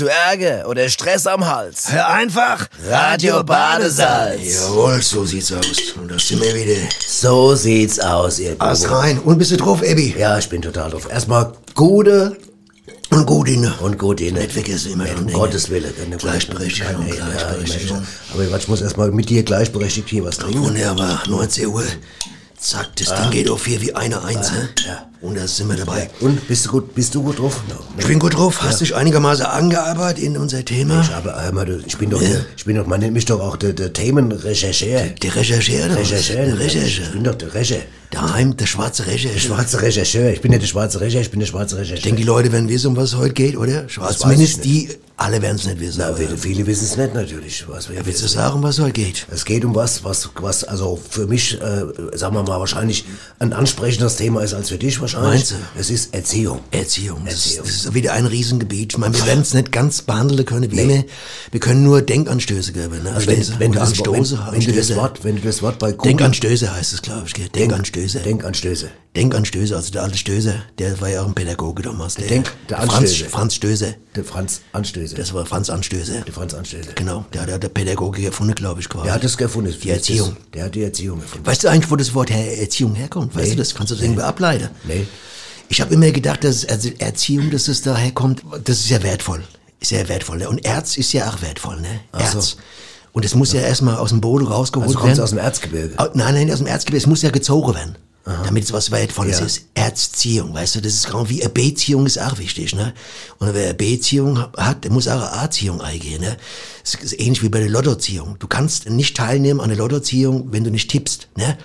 Hast du Ärger oder Stress am Hals? Hör einfach Radio Badesalz. Jawohl, so sieht's aus. Und da sind wir wieder. So sieht's aus, ihr Ast Buben. rein. Und bist du drauf, Ebi? Ja, ich bin total drauf. Erstmal gute Und gut, Inne. und gute Inne. Nicht vergessen immer um. Gottes Willen. Gleichberechtigung, Ja, ja, Gleichberechtigung. ja, Aber ich muss erstmal mit dir gleichberechtigt hier was trinken. Wunderbar. 19 Uhr. Zack, das Ding geht auf hier wie eine Eins. ne? ja. Und da sind wir dabei. Und bist du gut, bist du gut drauf? Ich bin gut drauf. Hast dich einigermaßen angearbeitet in unser Thema? Ich, aber, hör mal, du, ich bin doch, der, ich bin doch, man nennt mich doch auch der, der Themenrechercheur. Der Rechercheur, was? Rechercheur. Der Ich Rechercheur. bin doch der Recher. Daheim, der schwarze Rechercheur. Der schwarze Rechercheur. Ich bin nicht der schwarze Recher, ich bin der schwarze Ich Rechercheur. denke, die Leute werden wissen, um was es heute geht, oder? Schwarz. Zumindest ich die, alle werden es nicht wissen. Na, viele, viele wissen es nicht natürlich. Was wir Willst du sagen, was heute geht? Es geht um was, was, was also für mich, äh, sagen wir mal, wahrscheinlich ein ansprechendes Thema ist als für dich wahrscheinlich. Meinst du? Es ist Erziehung. Erziehung. Das, Erziehung. Ist, das ist wieder ein Riesengebiet. Ich meine, wir werden es nicht ganz behandeln können, wie immer. Wir können nur Denkanstöße geben. Ne? Also wenn, du? wenn, du das, wenn, wenn du das. Wort, wenn du das Wort bei Google Denkanstöße heißt es, glaube ich. Gell? Denkanstöße. Denkanstöße. Denkanstöße, also der alte Stöße, der war ja auch ein Pädagoge damals. Der, Denk- der Franz, Anstöße. Franz Stöße. Der Franz Anstöße. Das war Franz Anstöße. der Franz Anstöße. Genau, der hat ja der Pädagogik erfunden, glaube ich, quasi. Der hat das erfunden. Die Erziehung. Das, der hat die Erziehung erfunden. Weißt du eigentlich, wo das Wort Erziehung herkommt? Weißt Nee. du das? Kannst du das irgendwie ableiten? Nee. Ich habe immer gedacht, dass also Erziehung, dass es daher kommt, das ist ja wertvoll. Sehr wertvoll. Ne? Und Erz ist ja auch wertvoll, ne? Ach so. Erz. Und es muss ja, erstmal aus dem Boden rausgeholt Also werden. aus dem Erzgebirge. Nein, nein, aus dem Erzgebirge. Es muss ja gezogen werden. Damit es was Wertvolles Ja. ist. Erzziehung, weißt du, das ist genau wie eine Beziehung ist auch wichtig, ne? Und wer eine Beziehung hat, der muss auch eine Erziehung eingehen, ne? Das ist ähnlich wie bei der Lottoziehung. Du kannst nicht teilnehmen an der Lottoziehung, wenn du nicht tippst, ne?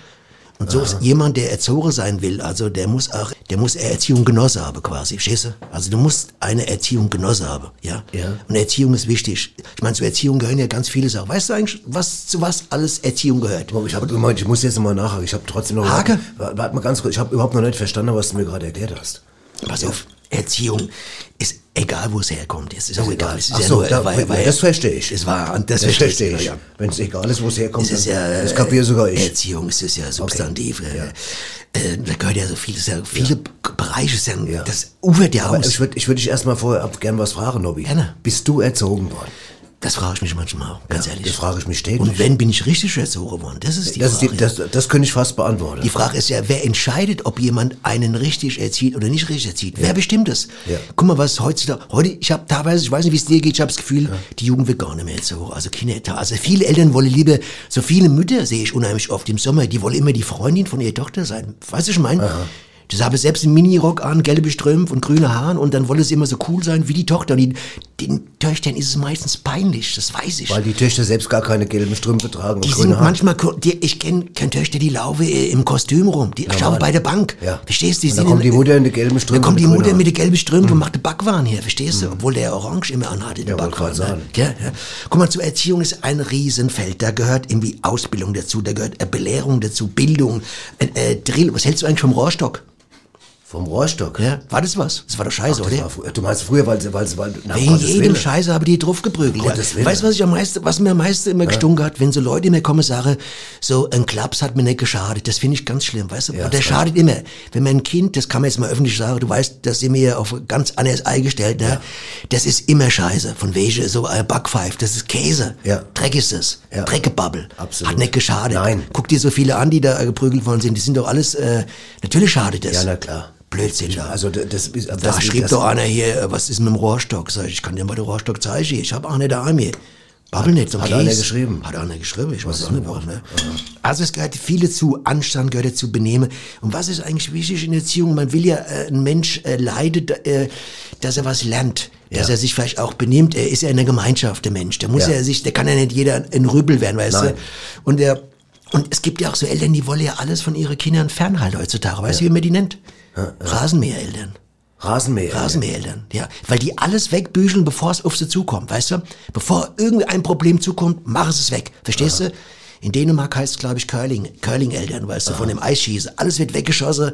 Und so ist jemand, der erzogen sein will, also der muss auch, der muss Erziehung genossen haben quasi, verstehst du? Also du musst eine Erziehung genossen haben, ja? Ja. Und Erziehung ist wichtig. Ich meine, zur Erziehung gehören ja ganz viele Sachen. Weißt du eigentlich, was, zu was alles Erziehung gehört? Ich, hab, Moment, ich muss jetzt mal nachhaken. Ich habe trotzdem noch... Hake? Warte warte mal ganz kurz. Ich habe überhaupt noch nicht verstanden, was du mir gerade erklärt hast. Pass auf, Erziehung ist egal, wo es herkommt. Es ist auch egal. Es ist Ach ja so, nur, da, weil, weil, das verstehe ich. Es war, und das, Das verstehe ich. Ja. Wenn es egal ist, wo es herkommt, Es ist ja, das kapiere sogar ich. Erziehung ist es ja Substantiv. Ja. Äh, äh, da gehört ja so vieles, ja, viele Bereiche, ist ja, Ja. das ufert ja Aber aus. ich würde ich würd dich erstmal vorher ab, gern was fragen, Nobby. Gerne. Bist du erzogen worden? Das frage ich mich manchmal auch, ganz Ja, ehrlich. das frage ich mich täglich. Und wenn bin ich richtig erzogen worden? Das ist die Das, ist Frage. die, das, das könnte ich fast beantworten. Die Frage ist ja, wer entscheidet, ob jemand einen richtig erzieht oder nicht richtig erzieht? Wer bestimmt das? Ja. Guck mal, was heutzutage, heute, ich habe teilweise, ich weiß nicht, wie es dir geht, ich habe das Gefühl, die Jugend wird gar nicht mehr so, also Kinder, also viele Eltern wollen lieber, so viele Mütter sehe ich unheimlich oft im Sommer, die wollen immer die Freundin von ihrer Tochter sein. Weißt du, ich meine? Das habe selbst einen Minirock an, gelbe Strümpfe und grüne Haaren und dann wollen sie immer so cool sein wie die Tochter. Und die, den Töchtern ist es meistens peinlich, das weiß ich. Weil die Töchter selbst gar keine gelben Strümpfe tragen Die sind Haare. manchmal, die, ich kenne kenn Töchter, die laufen äh, im Kostüm rum. Die schauen bei der Bank. Ja. Verstehst du? Die Und dann kommt die Mutter in die gelben Dann Strümpfe. kommt die mit Mutter mit den gelben Strümpfen und macht den Backwaren her, verstehst du? Obwohl der Orange immer anhat, den Ja, wollte Backwaren. Ne? Ja, ja. Guck mal, zur Erziehung ist ein Riesenfeld. Da gehört irgendwie Ausbildung dazu, da gehört Belehrung dazu, Bildung, äh, Drill. Was hältst du eigentlich vom Rohrstock? Vom Rohrstock. Ja, war das was? Das war doch scheiße, Das oder? war du meinst früher, weil sie, weil sie, weil, na, Wegen jedem Willen. Scheiße habe die drauf geprügelt. Ja. Weißt du, was ich am meisten, was mir am meisten immer gestunken hat, wenn so Leute mir kommen und sagen, so ein Klaps hat mir nicht geschadet. Das finde ich ganz schlimm, weißt du? Ja, Und der schadet immer. Wenn man ein Kind, das kann man jetzt mal öffentlich sagen, du weißt, dass sie mir auf ganz anderes Ei gestellt, ne? Das ist immer Scheiße. Von welche so ein Backpfeif, das ist Käse. Ja. Dreck ist es. Ja. Dreckebabbel. Absolut. Hat nicht geschadet. Nein. Guck dir so viele an, die da äh, geprügelt worden sind. Die sind doch alles, äh, natürlich schadet das. Ja, na klar. Blödsinn da. Also das. Das, Da schrieb das, doch einer hier, äh, was ist mit dem Rohrstock? Sag ich, ich kann dir mal den Rohrstock zeigen. Ich habe einer daheim hier. Babbel nicht, so Hat Käse. einer geschrieben? Hat einer geschrieben, ich weiß auch nicht warum. Ne? Also es gehört viele zu, Anstand gehört dazu, Benehmen. Und was ist eigentlich wichtig in der Erziehung? Man will ja, äh, ein Mensch äh, leidet, äh, dass er was lernt. Dass Ja. er sich vielleicht auch benimmt. Er ist ja in der Gemeinschaft, der Mensch. Der muss ja, Ja. sich, der kann ja nicht jeder ein Rübel werden, weißt Nein. du? Und der, und es gibt ja auch so Eltern, die wollen ja alles von ihren Kindern fernhalten heutzutage. Weißt du, wie man die nennt? Rasenmähereltern. Rasenmäher. Rasenmähereltern, ja. Weil die alles wegbügeln, bevor es auf sie zukommt, weißt du? Bevor irgendein Problem zukommt, mach es weg. Verstehst du? In Dänemark heißt es, glaube ich, Curling, Curling-Eltern, weißt du, von dem Eisschießen. Alles wird weggeschossen,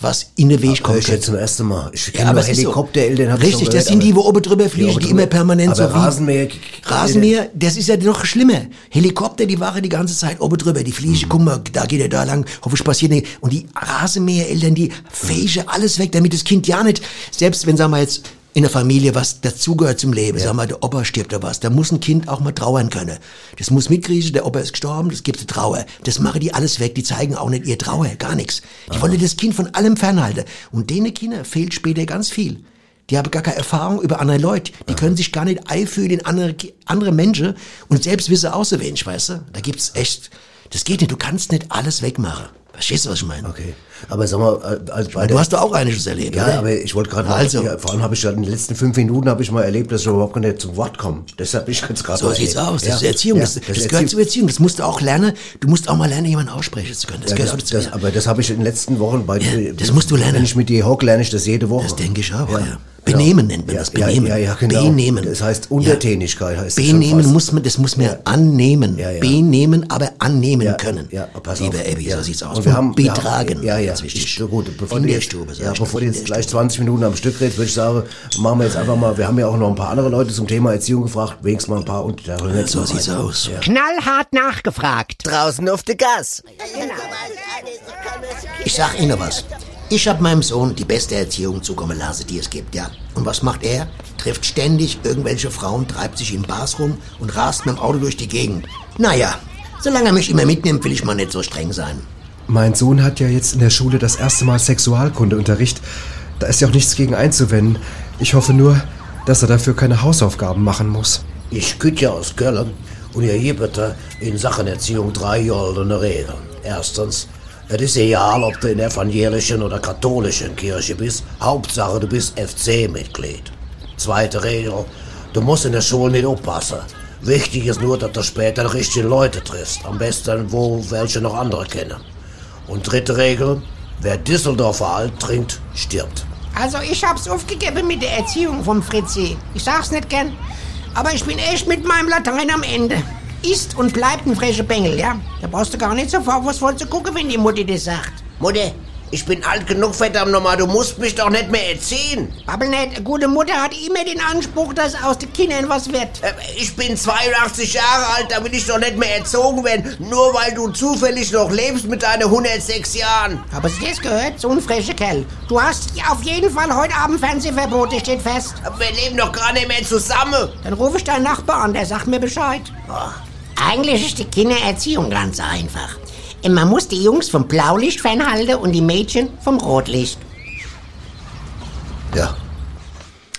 was in den Weg kommt. ich jetzt zum ersten Mal. Ich Ja, kenne aber nur so. Helikoptereltern. ich Richtig, das sind die, aber- wo oben drüber fliegen, die, oben immer permanent aber so wie... Rasenmäher- Rasenmäher, das ist ja noch schlimmer. Helikopter, die waren die ganze Zeit oben drüber. Die fliegen, guck mal, da geht er da lang, hoffentlich passiert nichts. Und die Rasenmähereltern, die fähigen alles weg, damit das Kind ja nicht, selbst wenn, sagen wir jetzt, in der Familie, was dazugehört zum Leben. Sag mal, der Opa stirbt oder was. Da muss ein Kind auch mal trauern können. Das muss mitkriegen, der Opa ist gestorben, das gibt eine Trauer. Das machen die alles weg. Die zeigen auch nicht ihr Trauer, gar nichts. Die wollen das Kind von allem fernhalten. Und denen Kinder fehlt später ganz viel. Die haben gar keine Erfahrung über andere Leute. Die können sich gar nicht einfühlen in andere, andere Menschen und selbst wissen außerwendig, weißt du? Da gibt's echt, das geht nicht. Du kannst nicht alles wegmachen. Verstehst du, was ich meine? Okay. Aber sag mal, äh, als bei Du hast doch auch einiges erlebt, ja, oder? aber ich wollte gerade Also. ja, vor allem habe ich ja in den letzten fünf Minuten habe ich mal erlebt, dass ich überhaupt nicht zum Wort komme. Deshalb bin ich jetzt gerade So sieht's erlebt. aus. Das Ja. ist Erziehung. Ja, das, das, ist gehört zur Erziehung. Das musst du auch lernen. Du musst auch mal lernen, jemanden aussprechen zu können. Das Ja, gehört das, das, aber das habe ich in den letzten Wochen bei dir. das musst du lernen. Wenn ich mit dir hocke, lerne ich das jede Woche. Das denke ich auch, ja. Ja. Benehmen nennt man Ja, das. ja, Benehmen. ja, ja, genau. Benehmen. Das heißt Untertänigkeit heißt das Benehmen fast. muss man, das muss man annehmen. Ja, ja. Benehmen, aber annehmen Ja, können. Ja, pass Lieber auf. Abby, ja. so sieht's aus. Und wir haben, betragen. Ja, ja. Ganz wichtig. Ich, so gut, bevor In du der jetzt, Stube, ja, ich bevor du jetzt gleich Stube. 20 Minuten am Stück redest, würde ich sagen, machen wir jetzt einfach mal, wir haben ja auch noch ein paar andere Leute zum Thema Erziehung gefragt, wenigstens mal ein paar und da hören wir jetzt So sieht's rein. aus. Ja. Knallhart nachgefragt. Draußen auf der Gas. Ich sag Ihnen was. Ich hab meinem Sohn die beste Erziehung zukommen lassen, die es gibt, ja. Und was macht er? Trifft ständig irgendwelche Frauen, treibt sich in Bars rum und rast mit dem Auto durch die Gegend. Naja, solange er mich immer mitnimmt, will ich mal nicht so streng sein. Mein Sohn hat ja jetzt in der Schule das erste Mal Sexualkundeunterricht. Da ist ja auch nichts gegen einzuwenden. Ich hoffe nur, dass er dafür keine Hausaufgaben machen muss. Ich kütt ja aus Köln und ihr gebt da in Sachen Erziehung drei goldene Regeln. Erstens, es ist egal, ob du in der evangelischen oder katholischen Kirche bist. Hauptsache, du bist FC-Mitglied. Zweite Regel, du musst in der Schule nicht aufpassen. Wichtig ist nur, dass du später die richtigen Leute triffst. Am besten, wo welche noch andere kennen. Und dritte Regel, wer Düsseldorfer alt trinkt, stirbt. Also ich hab's aufgegeben mit der Erziehung vom Fritzi. Ich sag's nicht gern, aber ich bin echt mit meinem Latein am Ende. Ist und bleibt ein frischer Bengel, ja? Da brauchst du gar nicht so vorwurfsvoll zu gucken, wenn die Mutti das sagt. Mutter, ich bin alt genug, verdammt nochmal. Du musst mich doch nicht mehr erziehen. Babbel nicht, eine gute Mutter hat immer den Anspruch, dass aus den Kindern was wird. Äh, Ich bin 82 Jahre alt, da will ich doch nicht mehr erzogen werden, nur weil du zufällig noch lebst mit deinen 106 Jahren. Aber sie das gehört, so ein frischer Kerl. Du hast auf jeden Fall heute Abend Fernsehverbot, das steht fest. Aber Wir leben doch gar nicht mehr zusammen. Dann rufe ich deinen Nachbar an, der sagt mir Bescheid. Eigentlich ist die Kindererziehung ganz einfach. Man muss die Jungs vom Blaulicht fernhalten und die Mädchen vom Rotlicht. Ja.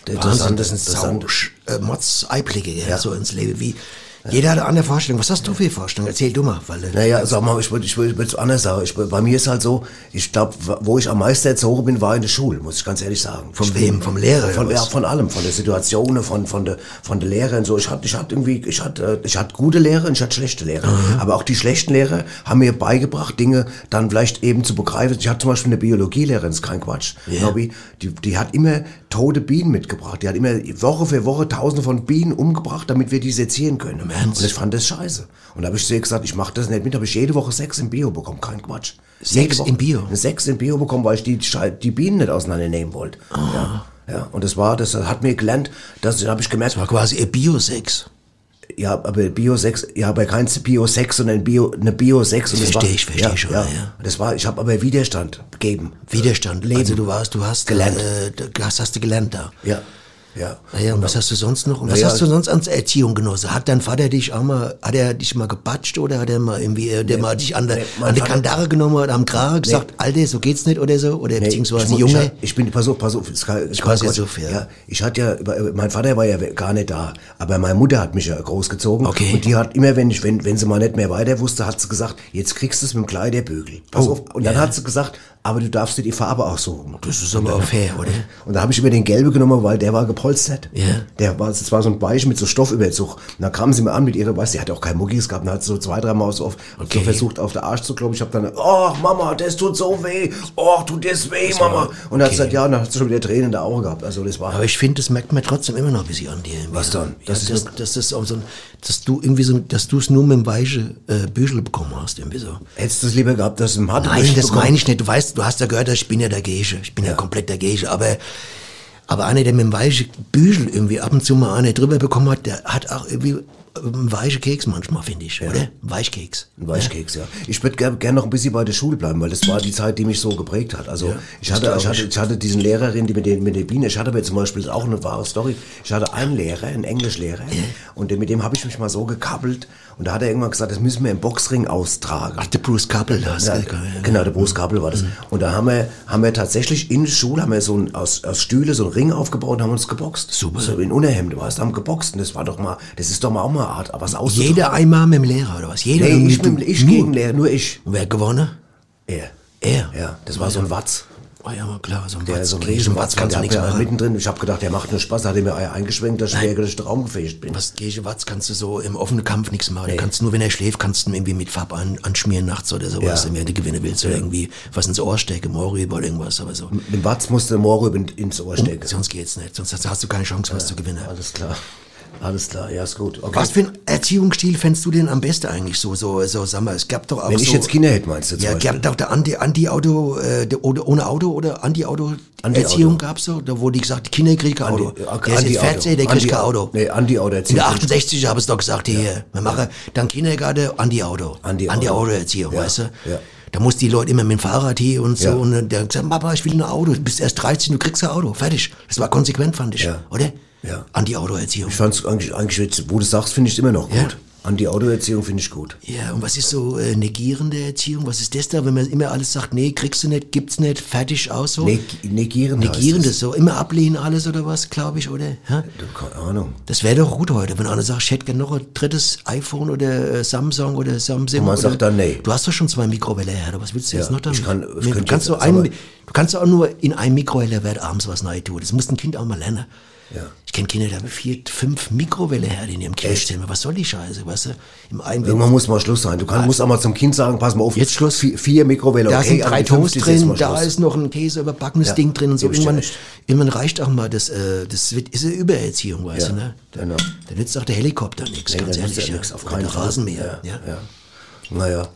Interessant, das ist interessant. Sau, äh, Mods Eiblicke, ja. so ins Leben. Wie, jeder hat eine andere Vorstellung. Was hast du für Vorstellung? Erzähl du mal, weil, Naja, sag mal, ich würde ich würd, es anders sagen. Ich, bei mir ist halt so, ich glaube, wo ich am meisten erzogen bin, war in der Schule, muss ich ganz ehrlich sagen. Von Ich wem? bin- Vom Lehrer Von, ja, von allem, von der Situation, von, von der, von der Lehrer und so. Ich hatte, ich hatte irgendwie, ich hatte, ich hatte gute Lehrer und ich hatte schlechte Lehrer. Aber auch die schlechten Lehrer haben mir beigebracht, Dinge dann vielleicht eben zu begreifen. Ich hatte zum Beispiel eine Biologielehrerin, ist kein Quatsch. Nobby, die, die hat immer tote Bienen mitgebracht. Die hat immer Woche für Woche tausende von Bienen umgebracht, damit wir diese erziehen können. Und ich fand das scheiße. Und da habe ich zu ihr gesagt, ich mache das nicht mit, habe ich jede Woche sechs im Bio bekommen, kein Quatsch. Sechs im Bio? Sechs im Bio bekommen, weil ich die, die Bienen nicht auseinandernehmen wollte. Ja, ja. Und das war, das hat mir gelernt, das habe ich gemerkt, war quasi ihr Bio-Sex. ja, aber Bio 6, ja, aber kein Bio 6, sondern Bio, eine Bio 6. Und das Versteh war, ich, versteh ja, ich schon, ja. ja. Das war, ich habe aber Widerstand gegeben. Widerstand. Leben. Also du warst, du hast Gelernt. Äh, du hast, hast du gelernt da. Ja, ja. Naja, und was hast du sonst noch? Und was Naja, hast du sonst an Erziehung genossen? Hat dein Vater dich auch mal, hat er dich mal gebatscht oder hat er mal irgendwie, äh, der mal dich an der, nee, an die Kandare genommen oder am Kragen gesagt, Alter, so geht's nicht oder so? Oder Nee, beziehungsweise ich, Junge? Ich, ich bin, pass auf, pass auf. es kann- Ich weiß jetzt auf, ja. ja. Ich hatte ja, mein Vater war ja gar nicht da, aber meine Mutter hat mich ja großgezogen. Okay. Und die hat immer, wenn ich, wenn, wenn sie mal nicht mehr weiter wusste, hat sie gesagt, jetzt kriegst du es mit dem Kleiderbügel. Pass Oh, auf. Und dann ja. hat sie gesagt, aber du darfst dir die Farbe aussuchen. Das ist aber auch fair, oder? Und da habe ich immer den gelben genommen, weil der war gepolstert. Ja. Der war, das war so ein Beige mit so Stoffüberzug. Und dann kamen sie mir an mit ihrer, weißt du, die hat auch kein Muckis gehabt, und hat so zwei, dreimal so, auf, Okay. so versucht, auf der Arsch zu klopfen. Ich habe dann, oh Mama, das tut so weh. Oh, tut das weh, Mama. Und dann hat okay. sie gesagt, ja, und dann hat sie schon wieder Tränen in der Augen gehabt. Also das war, Aber ich finde, das merkt man trotzdem immer noch ein bisschen an dir. Was dann? Das, Das ja, ist das, das ist auch so ein, dass du irgendwie so, dass du es nur mit dem weichen äh, Büchel bekommen hast, irgendwie so. hättest du es lieber gehabt, dass du im harte Nein, das meine ich nicht. Du weißt, du hast ja gehört, ich bin ja der Gege. Ich bin ja, komplett der Gege. Aber, aber einer, der mit dem weichen Büchel irgendwie ab und zu mal eine drüber bekommen hat, der hat auch irgendwie ein weicher Keks manchmal, finde ich, oder? Ein Weichkeks. Ein Weichkeks, ja. Ich würde gerne gern noch ein bisschen bei der Schule bleiben, weil das war die Zeit, die mich so geprägt hat. Also ich, das hatte, ich, hatte, ich. ich hatte diesen Lehrerin, die mit, den, mit der Biene, ich hatte aber zum Beispiel, auch eine wahre Story, ich hatte einen Lehrer, einen Englischlehrer, und mit dem habe ich mich mal so gekabbelt, und da hat er irgendwann gesagt, das müssen wir im Boxring austragen. Ach, der Bruce Kappel, das. Ja, genau, der Bruce Kabel war das. Und da haben wir, haben wir tatsächlich in der Schule, haben wir so ein, aus, aus Stühle so einen Ring aufgebaut und haben uns geboxt. Super. So in Unterhemde war es, haben geboxt. Und das war doch mal, das ist doch mal auch mal eine Art, was auszutragen. Jeder einmal mit dem Lehrer, oder was? Jeder Nee, ich, mit, ich gegen Lehrer, nur ich. Und wer gewonnen? Er. Er. Ja, das war so ein Watz. Oh ja, klar, so ein Der Watz. so ein Gegen riesen Watz Watz kannst du nichts ja, machen. mittendrin. Ich habe gedacht, der macht nur Spaß, da hat er mir eingeschwenkt, dass ich schwer durch den Raum gefegt bin. Was Watz kannst du so im offenen Kampf nichts machen. Du kannst nur, wenn er schläft, kannst du ihn irgendwie mit Farbe an, anschmieren nachts oder sowas, Ja. wenn du gewinnen willst. Oder irgendwie was ins Ohr stecken, Mohrrübe oder irgendwas. Aber so. Mit dem Watz musste Mohrrüben ins Ohr stecken. Sonst geht's nicht. Sonst hast du keine Chance, was zu gewinnen. Alles klar. Alles klar, ja, ist gut. Okay. Was für einen Erziehungsstil fändest du denn am besten eigentlich so, so, so, sag mal, es gab doch auch Wenn so, ich jetzt Kinder hätte, meinst du Ja, Beispiel? gab doch der Anti- Anti-Auto, äh, der, oder ohne Auto oder Anti-Auto-Erziehung gab's so, da die gesagt, die Kinder kriegen kein Auto. Andi- der ist jetzt 14, der kriegt kein Auto. Nee, Andi-Auto In Erziehung. der 68 haben es doch gesagt, hier, wir machen dann Kindergarten, Andi-Auto. Andi-Auto. Andi-Auto-Erziehung, Ja, weißt du? ja. Da muss die Leute immer mit dem Fahrrad hier und so. Ja. Und dann der hat gesagt, Papa, ich will ein Auto. Du bist erst 13, du kriegst ein Auto. Fertig. Das war konsequent, fand ich. Ja. Oder? Ja. Andi-Auto-Erziehung. Ich fand's eigentlich, eigentlich jetzt, wo du sagst, finde ich immer noch Ja. gut. An die Autoerziehung finde ich gut. Ja, und was ist so äh, negierende Erziehung? Was ist das da, wenn man immer alles sagt, nee, kriegst du nicht, gibt's nicht, fertig aus so? Neg negieren Negierende, es. so immer ablehnen alles oder was, glaube ich, oder? Ja? Keine Ahnung. Das wäre doch gut heute, wenn einer sagt, ich hätte gerne noch ein drittes iPhone oder äh, Samsung oder Samsung. Und man oder, sagt dann, nee. Du hast doch schon zwei Mikrowellenherde, was willst du jetzt Ja, noch damit? ich kann- ich Nee, du, kannst jetzt- ein, du kannst auch nur in einem Mikrowellenherd abends was neu tun. Das muss ein Kind auch mal lernen. Ja. Ich kenne Kinder, die haben vier, fünf Mikrowellenherde in ihrem Kirchzimmer. Was soll die Scheiße, weißt du? Im Irgendwann muss mal Schluss sein. Du kann, musst auch mal zum Kind sagen, pass mal auf. Jetzt Schluss. Vier, vier Mikrowelle. Da okay, sind drei Toast drin, da ist noch ein Käse überbackenes Ja, Ding drin und so. Irgendwann, irgendwann reicht auch mal das, äh, das wird, ist eine Übererziehung, weißt Ja, du, ne? Genau. da nützt auch der Helikopter nichts, Nee, ganz ehrlich. ja nix, auf keinen Fall. Rasenmäher, ja. Ja. Naja.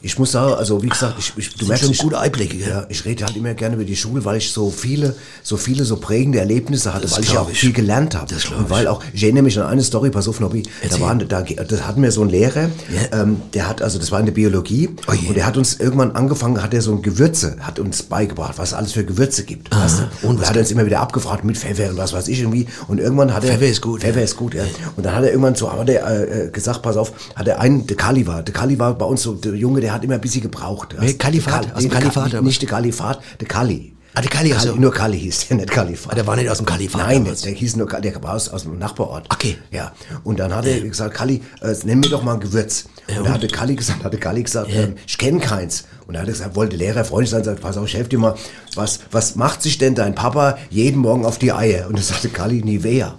Ich muss sagen, also wie gesagt, ich, ich, du merkst schon ich, gute Einblicke? Ja, ich rede halt immer gerne über die Schule, weil ich so viele, so viele so prägende Erlebnisse hatte, Das weil ich ja auch viel gelernt habe. Und weil auch, ich erinnere mich an eine Story, pass auf, Nobby, da waren, da, das hatten wir so einen Lehrer, Ja. ähm, der hat, also das war in der Biologie, Oh und der hat uns irgendwann angefangen, hat er so ein Gewürze, hat uns beigebracht, was es alles für Gewürze gibt. weißt du? Und Und was hat er uns immer wieder abgefragt mit Pfeffer und was weiß ich irgendwie. Und irgendwann hat er, Pfeffer ist gut, Pfeffer ja. ist gut, ja. Und dann hat er irgendwann so, hat er äh, äh, gesagt, pass auf, hat er einen, der Kali war, der Kali war bei uns so, der Junge, der hat immer ein bisschen gebraucht. Wer, Kalifat? Der Kali- Aus dem der Kalifat, Kali- oder Nicht der Kalifat, der Kali. Ah, der Kali, also- Nur Kali hieß der, nicht Kalifat. Ah, der war nicht aus dem Kalifat Nein, damals. der hieß nur, Kali, der war aus, aus dem Nachbarort. Okay. Ja. Und dann hat er gesagt, Kali, äh, nenn mir doch mal ein Gewürz. Ja, und da und? hatte Kali gesagt, hatte Kali gesagt, ähm, ich kenne keins. Und da hat er gesagt, wollte der Lehrer freundlich sein, sagt, pass auf, ich helfe dir mal, was, was macht sich denn dein Papa jeden Morgen auf die Eier? Und da sagte Kali, Nivea.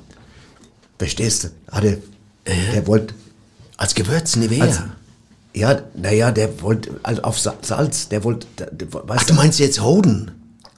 Verstehst du? Hat er, der wollte, Als Gewürz, Nivea. also, ja, naja, der wollte, also auf Sa- Salz, der wollte, der, der, weißt Ach, du meinst jetzt Hoden?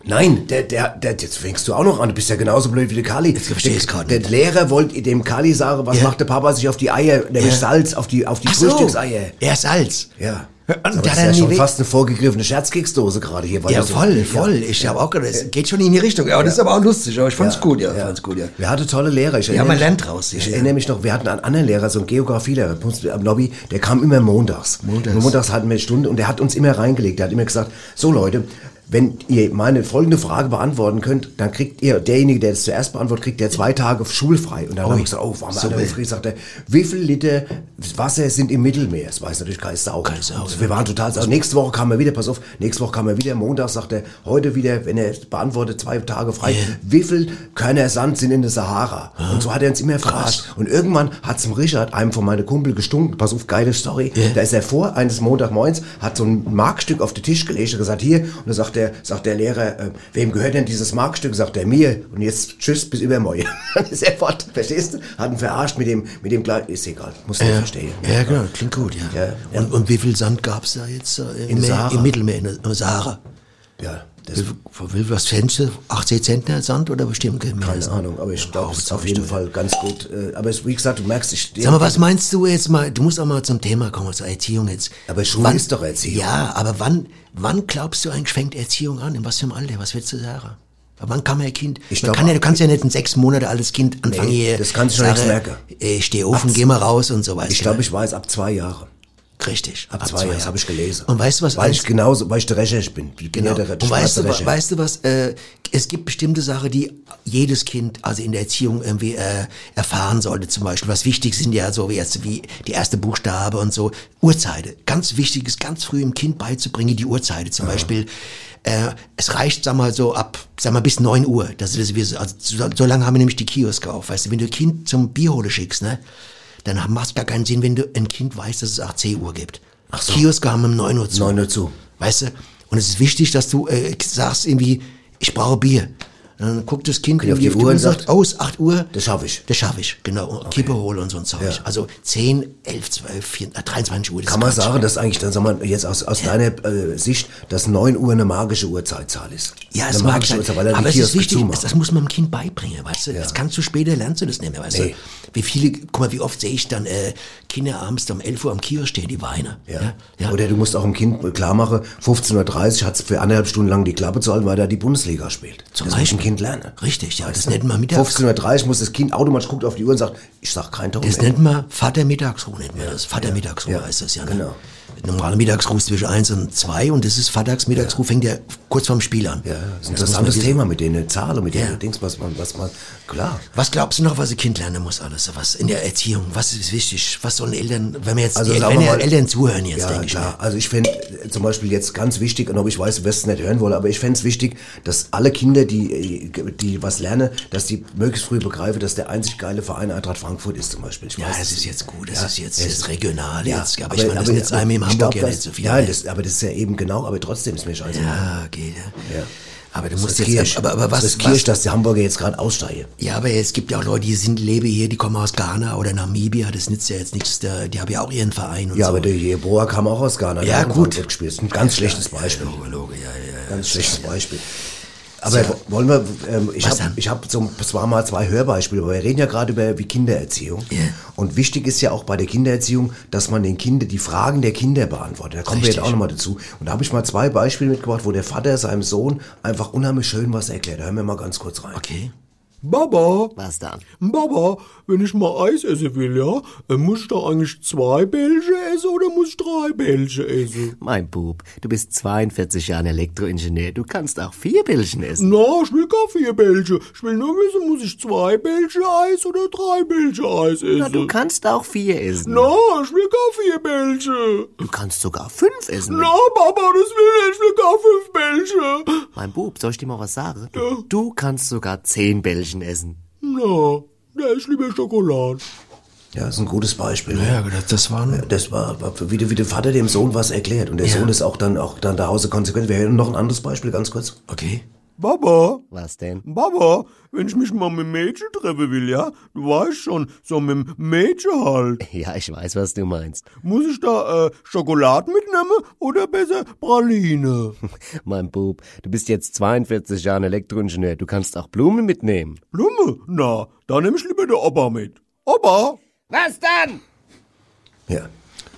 Nein, der, der, der, jetzt fängst du auch noch an. Du bist ja genauso blöd wie der Kali. Jetzt verstehe ich's der, grad der. Lehrer wollte dem Kali sagen, was Ja. macht der Papa sich auf die Eier, nämlich Ja. Salz auf die, auf die Ach so, Frühstückseier. er Salz. Ja. Und Aber da das ist ja schon fast eine vorgegriffene Scherzkeksdose gerade hier. Ja, so- voll, voll. Ich habe auch gedacht, es geht schon in die Richtung. Ja, das ist aber auch lustig. Aber ich fand's gut, ja. Fand's gut, ja. Wir hatten tolle Lehrer. Ich Ja, man lernt draus, ja, Ich ja. erinnere mich noch, wir hatten einen anderen Lehrer, so einen Geografielehrer am Lobby, der kam immer montags. Montags. Und montags hatten wir eine Stunde und der hat uns immer reingelegt. Der hat immer gesagt, so Leute, wenn ihr meine folgende Frage beantworten könnt, dann kriegt ihr, derjenige, der es zuerst beantwortet, kriegt der zwei Tage schulfrei. Und dann habe ich gesagt, oh, waren wir alle Super. gefragt, sagt er, wie viel Liter Wasser sind im Mittelmeer? Das weiß natürlich keine Sau. Keine Sau, ja. wir waren total, also nächste Woche kam er wieder, pass auf, nächste Woche kam er wieder, Montag sagt er, heute wieder, wenn er beantwortet, zwei Tage frei, wie viel Körner Sand sind in der Sahara? Und so hat er uns immer gefragt. Und irgendwann hat zum Richard, einem von meinen Kumpel, gestunken, pass auf, geile Story, da ist er vor eines Montagmorgens, hat so ein Markstück auf den Tisch gelegt und gesagt, hier, und dann sagt der, sagt der Lehrer, äh, wem gehört denn dieses Markstück? Sagt er, mir. Und jetzt tschüss bis übermorgen. Dann ist er fort, verstehst du? Hat ihn verarscht mit dem, mit dem, Gle- ist egal, muss nicht verstehen. Ja, genau, klingt gut, ja. Ja, ja. Und, und wie viel Sand gab's da jetzt äh, im, Meer, im Mittelmeer, in der Sahara? Ja, das was Fenster? 80 Zentner Sand oder bestimmt mehr? Keine Ahnung, aber ich glaube, es ist auf jeden. Fall ganz gut. äh, Aber es, wie gesagt, du merkst, ich. Sag mal, was meinst du jetzt mal, du musst auch mal zum Thema kommen, zur Erziehung jetzt. Aber Schule ist doch Erziehung. Ja, aber wann, wann glaubst du eigentlich fängt Erziehung an? In was für einem Alter? Was willst du sagen? Wann kann man ein Kind? Ich man glaub, kann ja, du kannst ja nicht ein sechs Monate altes Kind anfangen Nee, hier. das kannst du schon nichts merken. Äh, steh auf und geh mal raus und so weiter. Ich glaube, ich weiß ab zwei Jahren. Richtig. Ab, zwei Jahren, das habe ich gelesen. Und weißt du was? Weil ich genauso, weil ich der Recherche bin. Ich bin Genau. ja der Und weißt du, Recherche. weißt du was? Äh, es gibt bestimmte Sachen, die jedes Kind, also in der Erziehung irgendwie äh, erfahren sollte. Zum Beispiel, was wichtig sind ja so wie jetzt wie die erste Buchstabe und so. Uhrzeiten. Ganz wichtig ist, ganz früh im Kind beizubringen die Uhrzeiten. Zum Beispiel. Äh, es reicht, sag mal so ab, sag mal bis neun Uhr. Das ist, also, so, so lange haben wir nämlich die Kioske auf. Weißt du, wenn du Kind zum Bierhole schickst, ne, dann macht es gar keinen Sinn, wenn du ein Kind weißt, dass es 18 Uhr gibt. Ach so. Kioske haben um 9 Uhr zu. 9 Uhr zu. Weißt du? Und es ist wichtig, dass du äh, sagst irgendwie, ich brauche Bier. Dann guckt das Kind auf irgendwie die Uhr und sagt, es ist 8 Uhr. Das schaffe ich. Das schaffe ich, genau. Und Kippe hole und so ein Zeug. Ja. Also 10, 11, 12, 14, äh, 23 Uhr. das Kann man Quatsch. sagen, dass eigentlich, dann sagen wir jetzt aus, aus deiner äh, Sicht, dass 9 Uhr eine magische Uhrzeitzahl ist? Ja, eine es mag magische sein. Weil er Aber die es ist wichtig, zumacht. das, muss man dem Kind beibringen, weißt du? Das kannst du später, lernst du das nicht mehr, weißt Nee. du? Wie viele, guck mal, wie oft sehe ich dann äh, Kinder abends um 11 Uhr am Kiosk stehen, die weinen. Ja. ja. Oder du musst auch dem Kind klar machen, 15.30 Uhr hat es für anderthalb Stunden lang die Klappe zu halten, weil er die Bundesliga spielt. Zum das Beispiel. Kind lernen. Richtig, ja. Das nennt man Mittags... 15.30 Uhr muss das Kind automatisch guckt auf die Uhr und sagt, ich sag kein Ton Das nennt man Vatermittagsruhe, nennt man das. Vatermittagsruhe Ja. heißt das ja. Ne? Genau. Normale Mittagsruhe ist zwischen 1 und 2 und das ist Vatermittagsruhe, fängt ja kurz vorm Spiel an. Ja, das ist ein interessantes. Thema mit den Zahlen, mit Ja. den Dings, was man, was man, klar. Was glaubst du noch, was ein Kind lernen muss alles? Was in der Erziehung? Was ist wichtig? Was sollen Eltern, wenn wir jetzt, Also die, wenn wir ja mal- Eltern zuhören jetzt, Ja, denke ich klar. mir. Also ich fände äh, zum Beispiel jetzt ganz wichtig, und ob ich weiß, du wirst es nicht hören wollen, aber ich fände es wichtig, dass alle Kinder, die, äh, die was lernen, dass die möglichst früh begreifen, dass der einzig geile Verein Eintracht Frankfurt ist zum Beispiel. Ich Ja, weiß, das ist jetzt gut, das Ja, ist jetzt es das ist regional Ja, jetzt. Aber, ich meine, das ist jetzt aber einem in ich Hamburg glaub, ja das- nicht so viel. Ja, mehr. das, aber das ist ja eben genau, aber trotzdem ist mir scheiße. ja, geht ja. Ja. Aber du Das musst jetzt, aber, aber Das was, ich, was, dass die Hamburger jetzt gerade aussteigen. ja, aber es gibt ja auch Leute, die sind, leben hier, die kommen aus Ghana oder Namibia, das nützt ja jetzt nichts, da- die haben ja auch ihren Verein und Ja, so. aber der Jeboa kam auch aus Ghana. der Ja, gut. Gespielt. Das ein ganz schlechtes Beispiel. Logo, Logo, ja, ja, ja. Ganz schlechtes Beispiel. Aber Ja. wollen wir, ähm, ich habe hab so, es waren mal zwei Hörbeispiele, aber wir reden ja gerade über wie Kindererziehung. Ja. Und wichtig ist ja auch bei der Kindererziehung, dass man den Kindern die Fragen der Kinder beantwortet. Da kommen wir Richtig. jetzt auch nochmal dazu. Und da habe ich mal zwei Beispiele mitgebracht, wo der Vater seinem Sohn einfach unheimlich schön was erklärt. Da hören wir mal ganz kurz rein. Okay. Baba, Was dann? Baba, wenn ich mal Eis essen will, ja, dann muss ich da eigentlich zwei Bälche essen oder muss ich drei Bälche essen? Mein Bub, du bist 42 Jahre Elektroingenieur. Du kannst auch vier Bällchen essen. Na, ich will gar vier Bälche. Ich will nur wissen, muss ich zwei Bälche Eis oder drei Bälche Eis essen? Na, du kannst auch vier essen. Na, ich will gar vier Bälche. Du kannst sogar fünf essen. Na, Papa, das will ich. Ich will gar fünf Bälche. Mein Bub, soll ich dir mal was sagen? Du kannst sogar zehn Bällchen essen. Na, ja, ich liebe Schokolade. Ja, das ist ein gutes Beispiel. Ja, das, das waren, Das war, war wie, der- wie der Vater dem Sohn was erklärt. Und der Ja. Sohn ist auch dann auch dann zu Hause konsequent. Wir hören noch ein anderes Beispiel, ganz kurz. okay. Baba, Was denn? Baba, wenn ich mich mal mit dem Mädchen treffen will, ja, du weißt schon, so mit dem Mädchen halt. Ja, ich weiß, was du meinst. Muss ich da äh, Schokolade mitnehmen oder besser Praline? Mein Bub, du bist jetzt 42 Jahre Elektroingenieur. Du kannst auch Blumen mitnehmen. Blume? Na, da nehme ich lieber der Opa mit. Opa? Was dann? Ja.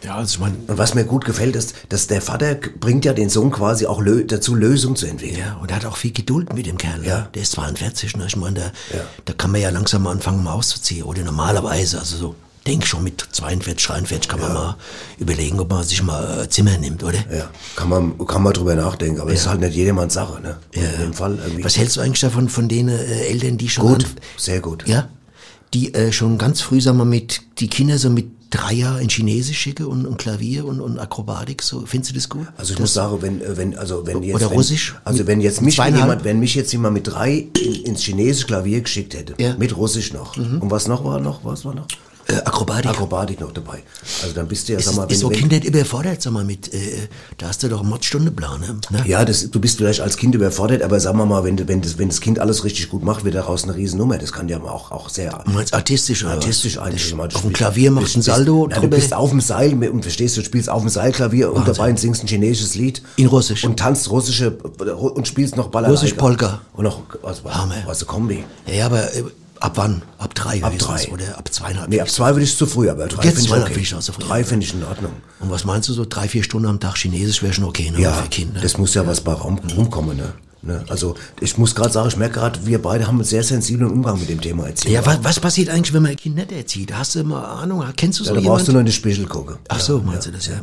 Ja, also ich meine, Und was mir gut gefällt, ist, dass der Vater bringt ja den Sohn quasi auch lö dazu, Lösungen zu entwickeln. ja, und er hat auch viel Geduld mit dem Kerl. Ja. Ja. Der ist 42, ne? Ich meine, da, da kann man ja langsam mal anfangen, mal auszuziehen. Oder normalerweise, also so, denk schon mit 42, 43 kann man mal überlegen, ob man sich mal äh, Zimmer nimmt, oder? Ja, kann man, kann man drüber nachdenken, aber es ist halt nicht jedermanns Sache, ne? Und In dem Fall irgendwie. Was hältst du eigentlich davon, von den äh, Eltern, die schon... Gut, sehr gut. Ja? Die äh, schon ganz früh, sagen wir, mit, die Kinder so mit drei Jahren in Chinesisch schicken und, und Klavier und, und Akrobatik, so, findest du das gut? Also ich muss sagen, wenn, äh, wenn, also wenn jetzt, Oder wenn, Russisch? also wenn jetzt mich jemand, wenn mich jetzt jemand mit drei in, ins chinesische Klavier geschickt hätte, Ja. Mhm. mit Russisch noch, und was noch war noch, was war noch? Äh, Akrobatik. Akrobatik noch dabei. Also dann bist du ja, ist, sag mal, ist so wenn, Kinder nicht überfordert, sag mal, mit, äh, da hast du doch einen Mordsstundeplan, ne? ne? ja, das, du bist vielleicht als Kind überfordert, aber sagen wir mal, wenn, wenn, das, wenn das Kind alles richtig gut macht, wird daraus eine Riesennummer. Das kann ja auch, auch sehr Du meinst artistisch, oder artistisch eigentlich. Auf dem Klavier machst du ein bist- Saldo ja. Du bist auf dem Seil und verstehst, du spielst auf dem Seilklavier und dabei singst ein chinesisches Lied. In Russisch. Und tanzt russische, und spielst noch Ballerei. Russisch Polka. Und noch, was, was, Hammer. was, eine Kombi. Ja, ja, aber äh, ab wann? Ab drei Ab drei. Oder ab zweieinhalb? Nee, ab zwei würde ich zu früh, aber drei Jetzt finde ich okay. ich auch zu früh. Drei finde ich in Ordnung. Und was meinst du, so drei, vier Stunden am Tag Chinesisch wäre schon okay, ne? Ja, für Kinder. das muss ja was bei Raum rumkommen, ne? Ne? Also ich muss gerade sagen, ich merke gerade, wir beide haben einen sehr sensiblen Umgang mit dem Thema Erziehung. Ja, was, was passiert eigentlich, wenn man ein Kind nicht erzieht? Hast du mal Ahnung? Kennst du so Ja, da brauchst du nur in den Spiegel gucken. Ach so, meinst du das, ja.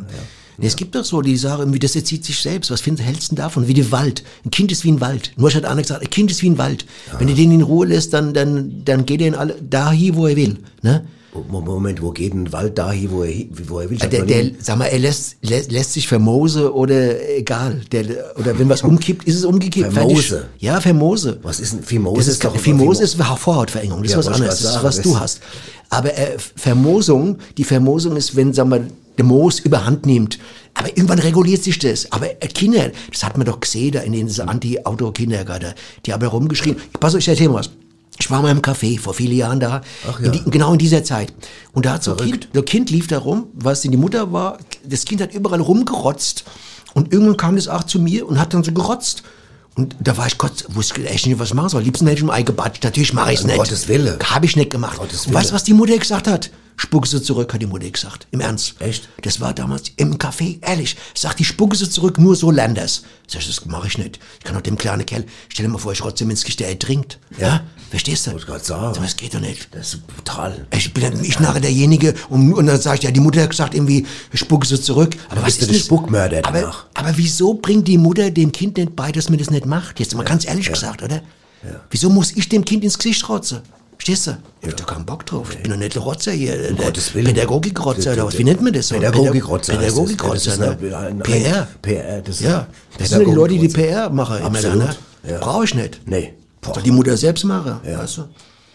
Nee, es gibt doch so die Sache, irgendwie, das erzieht sich selbst. Was findest, hältst du davon? Wie der Wald. Ein Kind ist wie ein Wald. Nur hat einer gesagt, ein Kind ist wie ein Wald. Wenn du den in Ruhe lässt, dann, dann, dann geht er in alle, dahin, wo er will. Ne? Mo- Moment, wo geht ein Wald dahin, wo er, wo er will? Der, der, sag mal, er lässt, lässt, lässt sich vermose oder egal. Der, oder wenn was umkippt, ist es umgekippt. Vermose? Fertig. Ja, Vermose. Was ist ein Fimose? Das ist, doch Fimose ist Vorhautverengung, das Ja, ist was anderes, das ist was du hast. Aber äh, Vermosung, die Vermosung ist, wenn, sagen wir, der Moos überhand nimmt. Aber irgendwann reguliert sich das. Aber äh, Kinder, das hat man doch gesehen, da in den Anti-Auto-Kindergarten, die haben ja rumgeschrien. Pass auf, ich erzähl mal was. Ich war mal im Café vor vielen Jahren da, Ach ja. in die, genau in dieser Zeit. Und da hat so ein Kind, so Kind lief da rum, was in die Mutter war, das Kind hat überall rumgerotzt. Und irgendwann kam das auch zu mir und hat dann so gerotzt. Und da war ich Gott, wusste echt nicht, was ich machen soll. Liebsten hätte ich im Ei gebatscht. Natürlich mache ich es nicht. Gottes Wille. Habe ich nicht gemacht. Gottes Und weißt Wille. du, was die Mutter gesagt hat? Spucke sie zurück, hat die Mutter gesagt. Im Ernst. Echt? Das war damals im Café, ehrlich. Sagt die Spucke sie zurück, nur so das. Sag ich, das mache ich nicht. Ich kann doch dem kleinen Kerl, stell dir mal vor, ich rotze Gesicht, der ertrinkt. Ja? Verstehst du? Ich grad sagen. Aber das geht doch nicht. Das ist brutal. Ich bin dann, ich nachher derjenige und, und dann sage ich, ja, die Mutter hat gesagt irgendwie, spucke sie zurück. Aber was bist du ist das? Spuckmörder aber, danach. aber wieso bringt die Mutter dem Kind nicht bei, dass man das nicht macht? Jetzt mal ganz ehrlich gesagt, oder? Wieso muss ich dem Kind ins Gesicht rotzen? Verstehst du? Ich hab da keinen Bock drauf. Ich bin doch nicht Rotzer hier. der Gottes Willen. Pädagogikrotzer oder was? Wie nennt man das? Pädagogikrotzer. Pädagogikrotzer, ne? PR. PR, das ist Ja, das sind die Leute, die PR machen Absolut. ne? Ja. Brauche ich nicht. Nee. Boah. Soll die Mutter selbst machen, weißt du?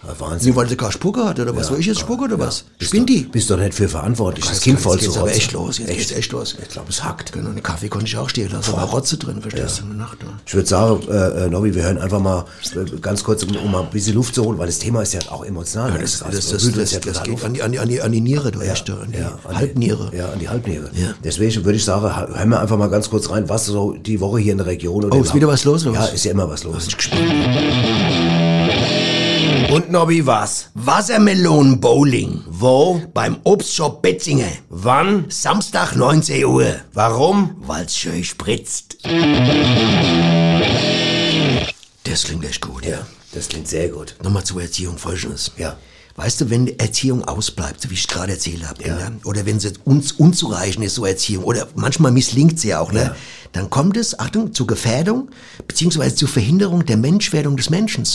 Ja, Wahnsinn. Nur weil sie gar Spucke hat, oder was? Soll ich jetzt spucken, oder was? Bist Spinnt du- die? Bist doch nicht für verantwortlich, das Kind voll zu geht's aber rotzen. echt los. Jetzt geht's echt los. Ich glaube, es hackt. Genau, einen Kaffee konnte ich auch stehen lassen. Da war Rotze drin, verstehst du? In der Nacht. ne? Ich würde sagen, äh, äh, Nobby, wir hören einfach mal äh, ganz kurz, um, um mal ein bisschen Luft zu holen, weil das Thema ist ja auch emotional. Ja, das, das, das, das, wühlt das, ja das geht an die, an die, an die, an die Niere, du echt, an die Ja, an Halbniere. Ja, an die Halbniere. Ja. Deswegen würde ich sagen, hören wir einfach mal ganz kurz rein, was so die Woche hier in der Region oder Oh, ist wieder was los, oder Ja, was? ist ja immer was los. Bin ich gespannt. Und Nobby, was? Wassermelonen Bowling. Wo? Beim Obstshop Betzinger. Wann? Samstag 19 Uhr. Warum? Weil's schön spritzt. Das klingt echt gut, ja. Das klingt sehr gut. Nochmal zur Erziehung folgendes. Ja. Weißt du, wenn Erziehung ausbleibt, so wie ich gerade erzählt habe, ne? oder wenn sie uns unzureichend ist, so Erziehung, oder manchmal misslingt sie auch, ne? dann kommt es, Achtung, zur Gefährdung, beziehungsweise zur Verhinderung der Menschwerdung des Menschen.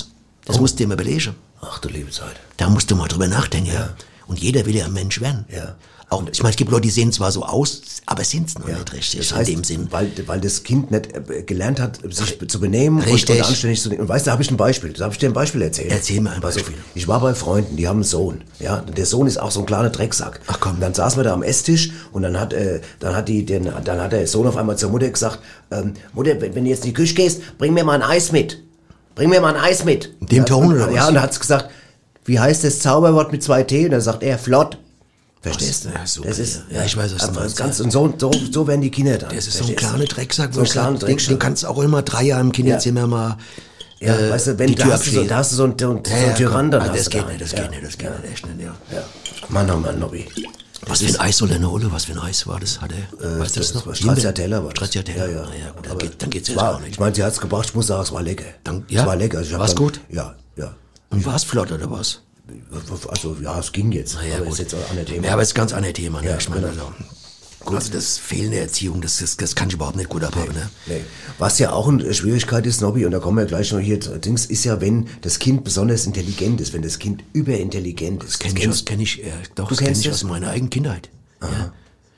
Das musst du dir mal belegen. Ach du liebe Zeit. Da musst du mal drüber nachdenken. Ja. Und jeder will ja ein Mensch werden. Ja. Auch, ich meine, es gibt Leute, die sehen zwar so aus, aber sind's noch nicht richtig, Das heißt, in dem Sinn. Weil, weil das Kind nicht äh, gelernt hat, sich zu benehmen und, Richtig. und anständig zu nehmen. Und weißt du, da habe ich ein Beispiel. Da habe ich dir ein Beispiel erzählt. Erzähl mir ein. Beispiel. Ich war bei Freunden, die haben einen Sohn. Ja, der Sohn ist auch so ein kleiner Drecksack. Ach komm. Und dann saßen wir da am Esstisch und dann hat, äh, dann hat die, den, dann hat der Sohn auf einmal zur Mutter gesagt, ähm, Mutter, wenn, wenn du jetzt in die Küche gehst, bring mir mal ein Eis mit. Bring mir mal ein Eis mit. In dem Ja, Ton, oder was? Ja, und dann hat gesagt, wie heißt das Zauberwort mit zwei T? Und dann sagt er, flott. Verstehst du? Ja, super, das ist, ja. Ja, ich weiß, was du meinst, Ganz, und so, so, so werden die Kinder dann. Das ist so ein du? kleiner Drecksack, So wo ein ich Drecksack. den kannst du auch immer drei Jahre im Kinderzimmer mal Ja, äh, weißt du, wenn die da Tür hast, du so, da hast du so einen, so einen, so Ja, Tyrann, dann komm, hast das du geht da. nicht, das ja. geht nicht, das geht nicht, echt nicht, ja. Ja. Mann, oh Mann, Nobby. Was für ein Eis soll er denn holen? Was für ein Eis war das? Hat er, weißt du das noch? war Stracciatella war das. Stracciatella, Ja, ja. ja, gut, dann, geht, dann geht's es jetzt war, auch nicht. Ich meine, sie hat es gebracht, ich muss sagen, es war lecker. Dann- Es ja? war lecker. Hab War's dann- gut? Ja, ja. Und war es flott oder was? Also, ja, es ging jetzt. Ja, aber gut. ist jetzt ein Thema. Ja, aber es ist ganz anderes Thema, ne? Ja, ich meine, genau. also, also das fehlende Erziehung, das, das, das kann ich überhaupt nicht gut abhaben, ne? Nee. Was ja auch eine Schwierigkeit ist, Nobby, und da kommen wir gleich noch hier, Dings, ist ja, wenn das Kind besonders intelligent ist, wenn das Kind überintelligent ist. Kenn ich, aus, kenn ich, äh, doch, das kenn ich das? aus meiner eigenen Kindheit. Ja.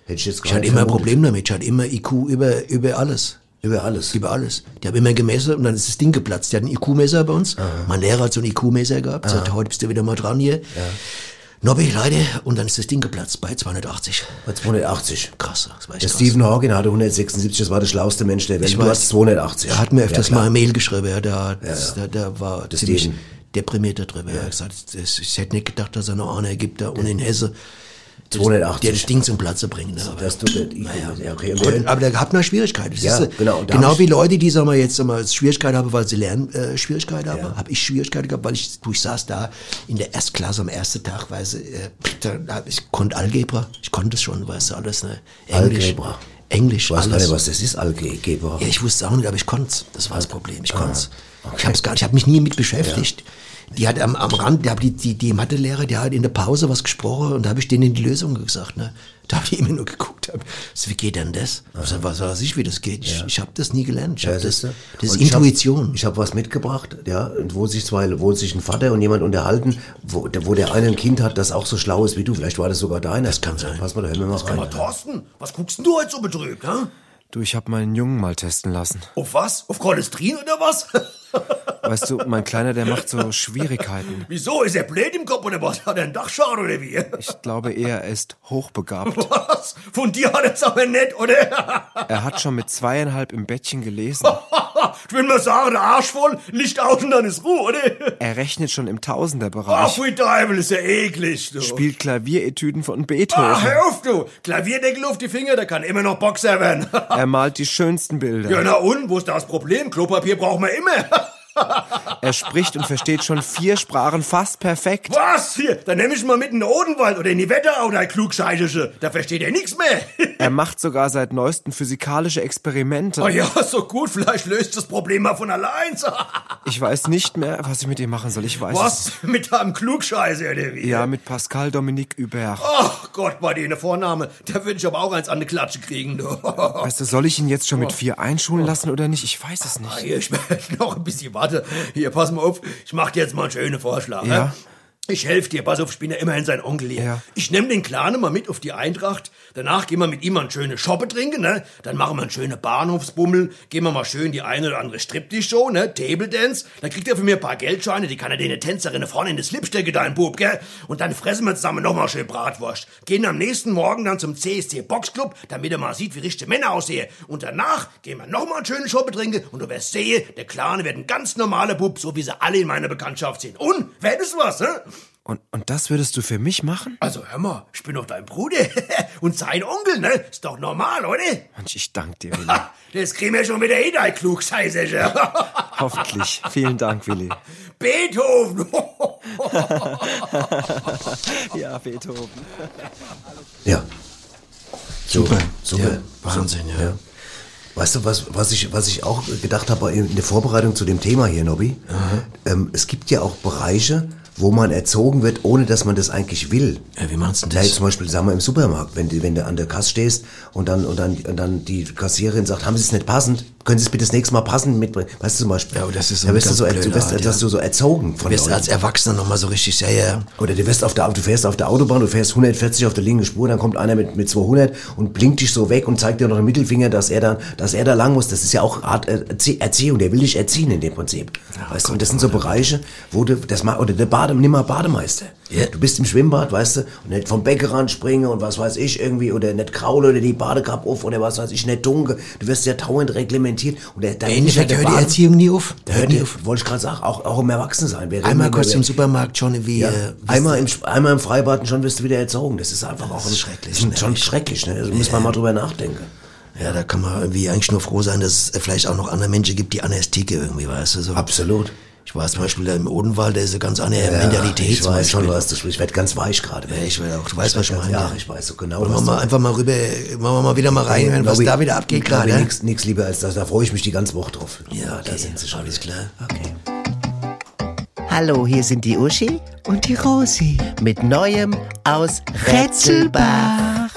Hätte ich jetzt Ich hatte immer ein. Problem damit, ich hatte immer IQ über, über alles. Über alles. Über alles. Die haben immer gemessen und dann ist das Ding geplatzt. Die hatten ein IQ-Messer bei uns. Mein Lehrer hat so ein IQ-Messer gehabt. Sagt, heute bist du wieder mal dran hier. Nobby, leider. Und dann ist das Ding geplatzt bei 280. Bei 280. Krass, das war echt Der krass. Stephen Hawking hatte 176, das war der schlauste Mensch der Welt. Ich du weiß. hast 280. Er hat mir öfters Ja, mal eine Mail geschrieben, ja, der, das, der, der war Das ziemlich Steven. deprimiert darüber. Er hat gesagt, ich hätte nicht gedacht, dass er noch einer gibt da und in Hesse. 280. Der das Ding zum Platze bringt. Ne? Aber, Das tut der, ja, okay. Und aber, der hat mal Schwierigkeiten. Ja, ist, genau, da Genau wie Leute, die sagen wir jetzt sagen wir, Schwierigkeiten haben, weil sie Lernschwierigkeiten äh, Schwierigkeiten haben, habe ich Schwierigkeiten gehabt, weil ich, du, ich saß da in der Erstklasse am ersten Tag, weißt du, äh, da, ich konnte Algebra, ich konnte es schon, weißt du, alles, ne? Englisch, Algebra. Englisch, Ich weiß alles. nicht, was das ist, Algeber. Ja, ich wusste auch nicht, aber ich konnte Das war das Problem. Ich konnte Ich hab's gar, ich habe mich nie mit beschäftigt. Die hat am, am Rand, der, die, die, die Mathelehrer, der hat in der Pause was gesprochen und da habe ich denen die Lösung gesagt. Ne? Da habe ich immer nur geguckt. Hab, so, wie geht denn das? Ich sag, was weiß ich, wie das geht? Ich, ich habe das nie gelernt. Ich Ja, hab das, das ist hab- Intuition. Ich habe was mitgebracht, ja, und wo sich zwei, wo sich ein Vater und jemand unterhalten, wo, der- wo der eine ein Kind hat, das auch so schlau ist wie du. Vielleicht war das sogar deiner. Das kann sein. Pass mal, da hören wir mal rein. Aber Thorsten, was guckst denn du heute so betrübt, hä? Du, ich habe meinen Jungen mal testen lassen. Auf was? Auf Cholesterin oder was? Weißt du, mein Kleiner, der macht so Schwierigkeiten. Wieso? Ist er blöd im Kopf oder was? Hat er einen Dachschaden oder wie? Ich glaube eher, er ist hochbegabt. Was? Von dir hat er's aber nicht, oder? Er hat schon mit zweieinhalb im Bettchen gelesen. ich will mal sagen, der Arsch voll, Licht aus und dann ist Ruhe, oder? Er rechnet schon im Ach, Tausenderbereich. wie Teufel, ist ja eklig, du. Spielt Klavieretüden von Ach, Beethoven. hör auf, du. Klavierdeckel auf die Finger, der kann immer noch Boxer werden. Er malt die schönsten ja, Bilder. na und? Wo ist das Problem? Klopapier brauchen wir immer. Er spricht und versteht schon vier Sprachen fast perfekt. Was? Hier, dann nehme ich mal mit in den Odenwald oder in die Wetterau, der Klugscheißische. Da versteht er nichts mehr. Er macht sogar seit neuestem physikalische Experimente. Oh ja, so gut, vielleicht löst das Problem mal von allein. Ich weiß nicht mehr, was ich mit ihm machen soll. Ich weiß es. Was? Mit einem Klugscheißer oder wie? Ja, mit Pascal Dominique Hubert. Ach Gott, bei denen Vorname. Da würde ich aber auch eins an die Klatsche kriegen. Weißt du, soll ich ihn jetzt schon mit vier einschulen lassen oder nicht? Ich weiß es nicht. Hier, ich möchte noch ein bisschen warte. Hier, pass mal auf. Ich mach dir jetzt mal einen schönen Vorschlag. Ja. Ich helfe dir, pass auf, ich bin ja immerhin sein Onkel hier. Ja. Ich nehme den Kleinen mal mit auf die Eintracht. Danach gehen wir mit ihm mal eine schöne Shoppe trinken, ne? Dann machen wir einen schönen Bahnhofsbummel. Gehen wir mal schön die eine oder andere Striptease-Show, ne? Table Dance. Dann kriegt er von mir ein paar Geldscheine, die kann er den Tänzerin vorne in das Slip stecken, dein Bub, gell? Und dann fressen wir zusammen nochmal schön Bratwurst. Gehen am nächsten Morgen dann zum CSC Boxclub, damit er mal sieht, wie richtige Männer aussehen. Und danach gehen wir nochmal einen schönen Shoppe trinken und du wirst sehen, der Kleine wird ein ganz normaler Bub, so wie sie alle in meiner Bekanntschaft sind. Und, wer ist was, ne? Und, und das würdest du für mich machen? Also hör mal, ich bin doch dein Bruder und sein Onkel, ne? Ist doch normal, oder? Mensch, ich danke dir, Willi. Das kriegen wir schon wieder hin, ein Klugscheißer. Hoffentlich. Vielen Dank, Willi. Beethoven. Ja, Beethoven. Ja. Super, super. Ja, Wahnsinn, ja. Weißt du, was, was, ich, was ich auch gedacht habe in der Vorbereitung zu dem Thema hier, Nobby? Ähm, es gibt ja auch Bereiche, wo man erzogen wird, ohne dass man das eigentlich will. Ja, wie meinst du Ja, das? jetzt zum Beispiel, sagen wir im Supermarkt, wenn, du- wenn du an der Kasse stehst und dann, und dann, und dann die Kassiererin sagt, haben Sie es nicht passend? Können Sie es bitte das nächste Mal passend mitbringen? Weißt du zum Beispiel? Ja, das ist so da eine wirst du so, du blöde wirst, Art, ja. du so erzogen Du von wirst Leuten. als Erwachsener nochmal so richtig, ja, ja. Oder du, wirst auf der, du fährst auf der Autobahn, du fährst 140 auf der linken Spur, dann kommt einer mit, mit 200 und blinkt dich so weg und zeigt dir noch den Mittelfinger, dass er da, dass er da lang muss. Das ist ja auch Art Erzie- Erziehung, der will dich erziehen in dem Prinzip. weißt du, und das sind so Bereiche, wo du, das ma- oder der Bade, nimm mal Bademeister. Ja. Du bist im Schwimmbad, weißt du, und nicht vom Beckenrand springen und was weiß ich irgendwie, oder nicht kraule oder die Badekappe auf oder was weiß ich, nicht dunkel. Du wirst ja dauernd reglementiert. Und der, der, Im Endeffekt der hört die Erziehung nie auf. der hört die, wollte ich gerade sagen, auch, auch im Erwachsensein. Wir Einmal kurz im Supermarkt schon wie... ja, äh, einmal, im, einmal im Freibad und schon wirst du wieder erzogen. Das ist einfach auch ist schrecklich, Das ist ne? schon schrecklich. Ne? Da muss man mal drüber nachdenken. Ja, da kann man irgendwie eigentlich nur froh sein, dass es vielleicht auch noch andere Menschen gibt, die Anästhike irgendwie, weißt du, so. Absolut. Ich war zum Beispiel da im Odenwald, da ist eine ganz andere Mentalität. ich weiß schon, was du sprichst. Ich werde ganz weich gerade. Ja, ich will auch, du weißt, was ich meine. Ja, ich weiß so genau, Wollen wir was mal einfach mal rüber, machen wir mal wieder mal reinhören, was Nobby, da wieder abgeht gerade. Nix, nix lieber als das. Da freue ich mich die ganze Woche drauf. Ja, da sind sie schon. alles klar. Okay. Hallo, hier sind die Uschi Und die Rosi. mit Neuem aus Rätselbach.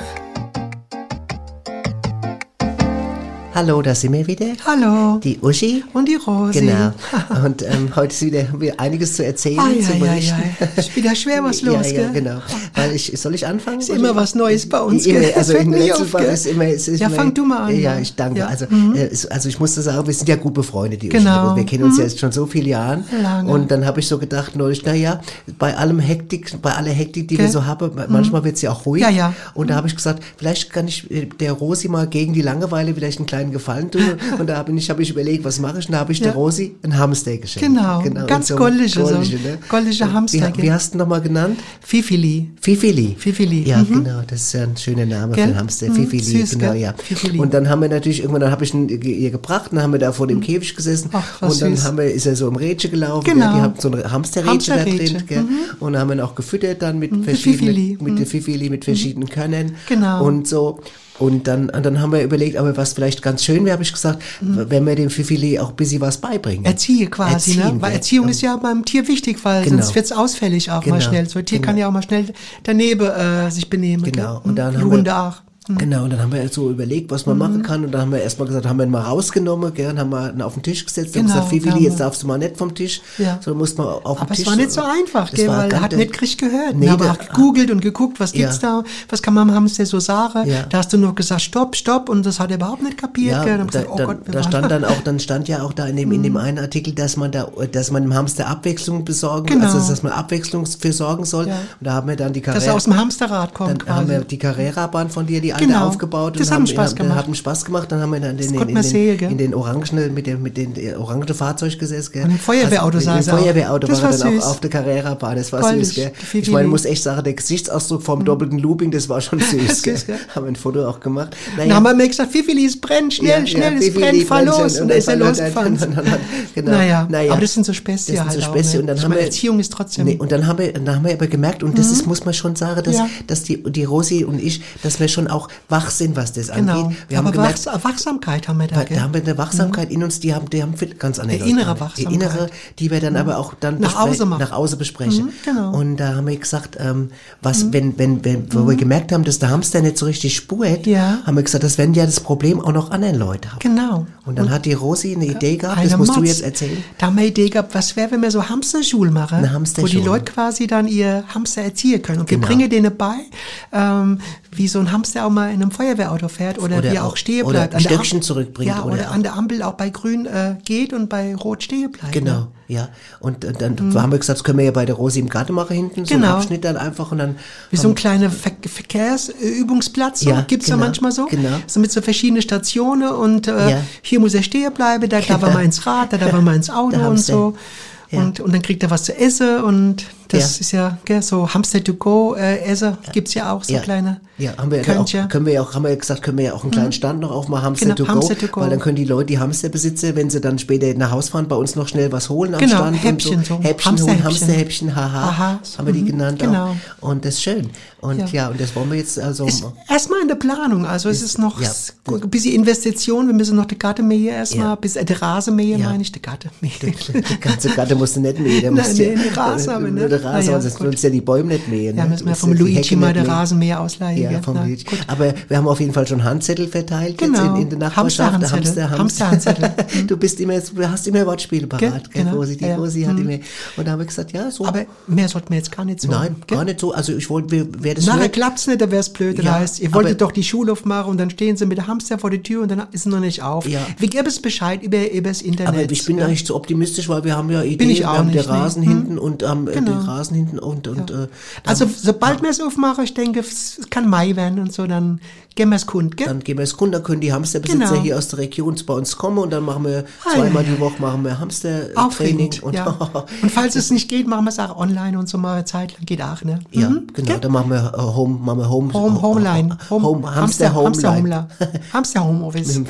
Hallo, da sind wir wieder. Hallo. Die Uschi. Und die Rosi. Genau. Und ähm, heute ist wieder haben wir einiges zu erzählen, Ai, zu ai, ai, ai. Ist wieder schwer was los, ja, ja, gell? genau. Weil ich, soll ich anfangen? Ist immer was Neues bei uns, gell? also in hört nie auf, gell? ist immer, es ist Ja, immer, fang du mal an, Ja, ja. ich danke. Ja. Also, Mhm. äh, also ich musste sagen, wir sind ja gut befreundet, die Uschi. Genau. Wir kennen uns Mhm. ja jetzt schon so viele Jahre. Lange. Und dann habe ich so gedacht neulich, na ja, bei allem Hektik, bei aller Hektik, die Gell? wir so haben, manchmal wird es ja auch ruhig. Ja, ja. Und da habe ich gesagt, vielleicht kann ich äh, der Rosi mal gegen die Langeweile vielleicht einen kleinen Gefallen tun. Und da habe ich, hab ich überlegt, was mache ich? Und da habe ich Ja. der Rosi ein Hamsteak geschenkt. Genau, in ganz so ein goldige, ne? goldige Und Hamsteak, Wie, wie hast du ihn nochmal genannt? Fifili. Fifili. Fifili, Ja, mhm. genau. Das ist ja ein schöner Name Gell? für einen Hamster. Mhm, Fifili, süß, genau, gell? ja. Fifili. Und dann haben wir natürlich irgendwann, dann habe ich ihn ihr gebracht, dann haben wir da vor dem Käfig gesessen Ach, und dann süß. haben wir, ist er so im Rädchen gelaufen. Genau. Ja, die haben so ein Hamsterrädchen da drin. Gell? mhm. Und haben ihn auch gefüttert dann mit der verschiedenen, Fifili, mit mhm. Fifili, mit verschiedenen Körnern. Genau. Und so. Und dann, und dann haben wir überlegt, aber was vielleicht ganz schön wäre, habe ich gesagt, wenn wir dem Fifili auch ein bisschen was beibringen. Mhm. Erziehe quasi, Erziehen, ne? Weil? Erziehung ist ja beim Tier wichtig, weil Genau. sonst wird's ausfällig auch mal Genau. schnell. So ein Tier Genau. kann ja auch mal schnell daneben äh, sich benehmen. Genau, und dann Wie haben wir, auch. Mhm. Genau, und dann haben wir so überlegt, was man machen kann. Und dann haben wir erstmal gesagt, haben wir ihn mal rausgenommen, und haben wir ihn auf den Tisch gesetzt. Dann Genau, haben wir gesagt, haben jetzt wir- darfst du mal nicht vom Tisch, Ja. sondern musst mal auf Aber den Tisch. es war nicht so einfach, gell, weil er hat nicht richtig gehört. Nee, aber der- auch gegoogelt und geguckt, was Ja. gibt's da, was kann man am Hamster so sagen. Ja. Da hast du nur gesagt, stopp, stopp, und das hat er überhaupt nicht kapiert. Ja, da, gesagt, oh Gott, wir da stand dann auch, dann stand ja auch da in dem, in dem einen Artikel, dass man da, dass man dem Hamster Abwechslung besorgen, Genau. also dass man Abwechslung für sorgen soll. Und da haben wir dann die dass Carrera, er aus dem Hamsterrad dann kommt haben wir quasi. die Carrera-Bahn von dir, die alte Genau. aufgebaut. Das und hat haben, Spaß haben, gemacht. Hat Spaß gemacht. Dann haben wir dann in, den- konnte in, man den, in den orangen, mit dem, mit äh, orangen Fahrzeug gesessen, gell? Und im Feuerwehrauto also, saß er. Feuerwehrauto Das war war dann süß. auch auf der Carrera-Bahn. Das war Goldig, süß, gell? Ich meine, muss echt sagen, der Gesichtsausdruck vom doppelten Looping, das war schon süß, gell? Haben wir ein Foto auch gemacht. Dann haben wir mir gesagt, Fifili, es brennt, schnell, schnell, es Fifi brennt, fahr los. Und dann ist er losgefahren. Genau. Naja, Naja. aber das sind so sind halt auch, Späßchen. ne? Und dann haben wir, Erziehung ist trotzdem- und dann haben wir, dann haben wir aber gemerkt, und das ist, muss man schon sagen, dass, Ja. dass die, die Rosi und ich, dass wir schon auch wach sind, was das Genau. angeht. Wir aber haben gemerkt, Wachs Wachsamkeit haben wir da, da haben wir eine Wachsamkeit in uns, die haben, die haben ganz andere Die innere. Wachsamkeit. Die innere, die wir dann aber auch dann Nach außen machen. nach außen besprechen. Mhm, genau. Mhm. Und da haben wir gesagt, ähm, was, wenn, wenn, wenn, wo wir gemerkt haben, dass der Hamster nicht so richtig spurt, Ja. haben wir gesagt, das werden ja das Problem auch noch andere Leute haben. Genau. Und dann hat die Rosi eine Idee gehabt, das musst du Matz. jetzt erzählen. Da haben wir eine Idee gehabt, was wäre, wenn wir so Hamsterschul machen, Eine wo Hamsterschule. die Leute quasi dann ihr Hamster erziehen können. Und wir Genau. bringen denen bei, ähm, wie so ein Hamster auch mal in einem Feuerwehrauto fährt oder, Oder wie auch- auch stehen oder bleibt. ein An der Stöckchen zurückbringt Ja, oder oder, an der Ampel auch bei grün äh, geht und bei rot stehen bleibt. Genau, Ne? ja. Und äh, dann haben wir gesagt, das können wir ja bei der Rosi im Garten machen hinten, so Genau. einen Abschnitt dann einfach und dann Wie so ein kleiner Ver Verkehrsübungsplatz, so, Ja, gibt's ja genau, manchmal so. genau. So mit so verschiedenen Stationen und äh, Ja. hier muss er stehen bleiben, da darf er Genau. mal ins Rad, da darf er mal ins Auto und so. Ja. Und, und dann kriegt er was zu essen und das Ja. ist ja gell, so Hamster to go äh, essen gibt's ja auch so ja. kleine Ja, haben wir ja auch, können wir ja auch, haben wir ja gesagt, können wir ja auch einen kleinen Stand noch aufmachen, Hamster, Genau, to, go, Hamster to go. weil dann können die Leute, die Hamsterbesitzer, wenn sie dann später nach Haus fahren, bei uns noch schnell was holen am Genau, Stand Häppchen und so. Häppchen holen, Hamsterhäppchen. Hamsterhäppchen, haha, Aha, haben wir die mhm, genannt genau. auch. Und das ist schön. Und ja, Ja. und das wollen wir jetzt also Ist erstmal in der Planung, also es ist noch ja. ein bisschen Investition, wir müssen noch die Gartenmähe erstmal, Ja. bis äh, die Rasenmähe Ja. meine ich, die Gartenmähe. die ganze Gatte musst du nicht mähen. der Nein, musst nee, ja, die Rasen aber, ne? Nur der Rasen, Na ja, sonst willst du ja die Bäume nicht mähen. Ja, ne? müssen wir vom Luigi mal den. Rasenmäher ausleihen. Ja, vom Na, Luigi. gut. Aber wir haben auf jeden Fall schon Handzettel verteilt jetzt Genau. in, in der Nachbarschaft. Hamster-Handzettel. Hamster, Hamster-Handzettel. du bist immer, du hast immer Wortspiele parat, Ge- genau. Rosi? Die Ja. Rosi hat Mhm. immer, und da haben wir gesagt, ja, so. Aber mehr sollten wir jetzt gar nicht so. Nein, gar nicht so. Also ich wollte, wer, das Nachher hört, klappt's nicht, da wär's blöd. Ja, heißt, ihr wolltet doch die Schule aufmachen und dann stehen sie mit der Hamster vor der Tür und dann ist sie noch nicht auf. Ja. Wir geben es Bescheid über, über das Internet. aber ich bin da nicht so optimistisch, weil wir haben ja Ideen, wir haben nicht, den Rasen nee. Hm. hinten und haben äh, Genau. Rasen hinten und, und äh, Also sobald wir es aufmachen, ich denke, es kann Mai werden und so, dann gehen wir es kund, gell? Dann gehen wir es Kunden, dann können die Hamsterbesitzer Genau. hier aus der Region bei uns kommen und dann machen wir zweimal ja, die Woche machen wir Hamster-Training. Und, ja. und falls es nicht geht, machen wir es auch online und so mal eine Zeit lang. Geht auch, ne? ja, Mhm. genau, Gell? dann machen wir äh, Home, machen wir Home, Home, Homeline. Home, Home Hamster, Hamster, Homeline. Hamster Homeoffice.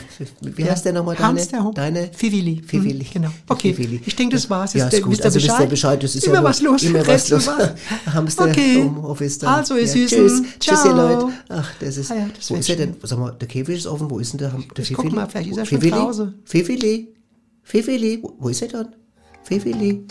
Wie heißt der nochmal deine? Hamster Home. Deine? Fivili. Fivili. Mhm, Genau. Okay. Fivili. Ich denke, das war's. Ja, ist gut. wisst also wisst ihr Bescheid? Bescheid, das ist Immer ja was los. Immer was los. Hamster Okay. Homeoffice dann. Also, ihr ja, Süßen. Tschüss. Tschüss, ihr. Leute. Ach, das ist, ja, wo ist er denn? Sag mal, der Käfig ist offen, wo ist denn der, der Ich guck Fifili? mal, vielleicht ist er schon zu Hause. Fifili? Fifili? Wo- ist er dann? Fifili?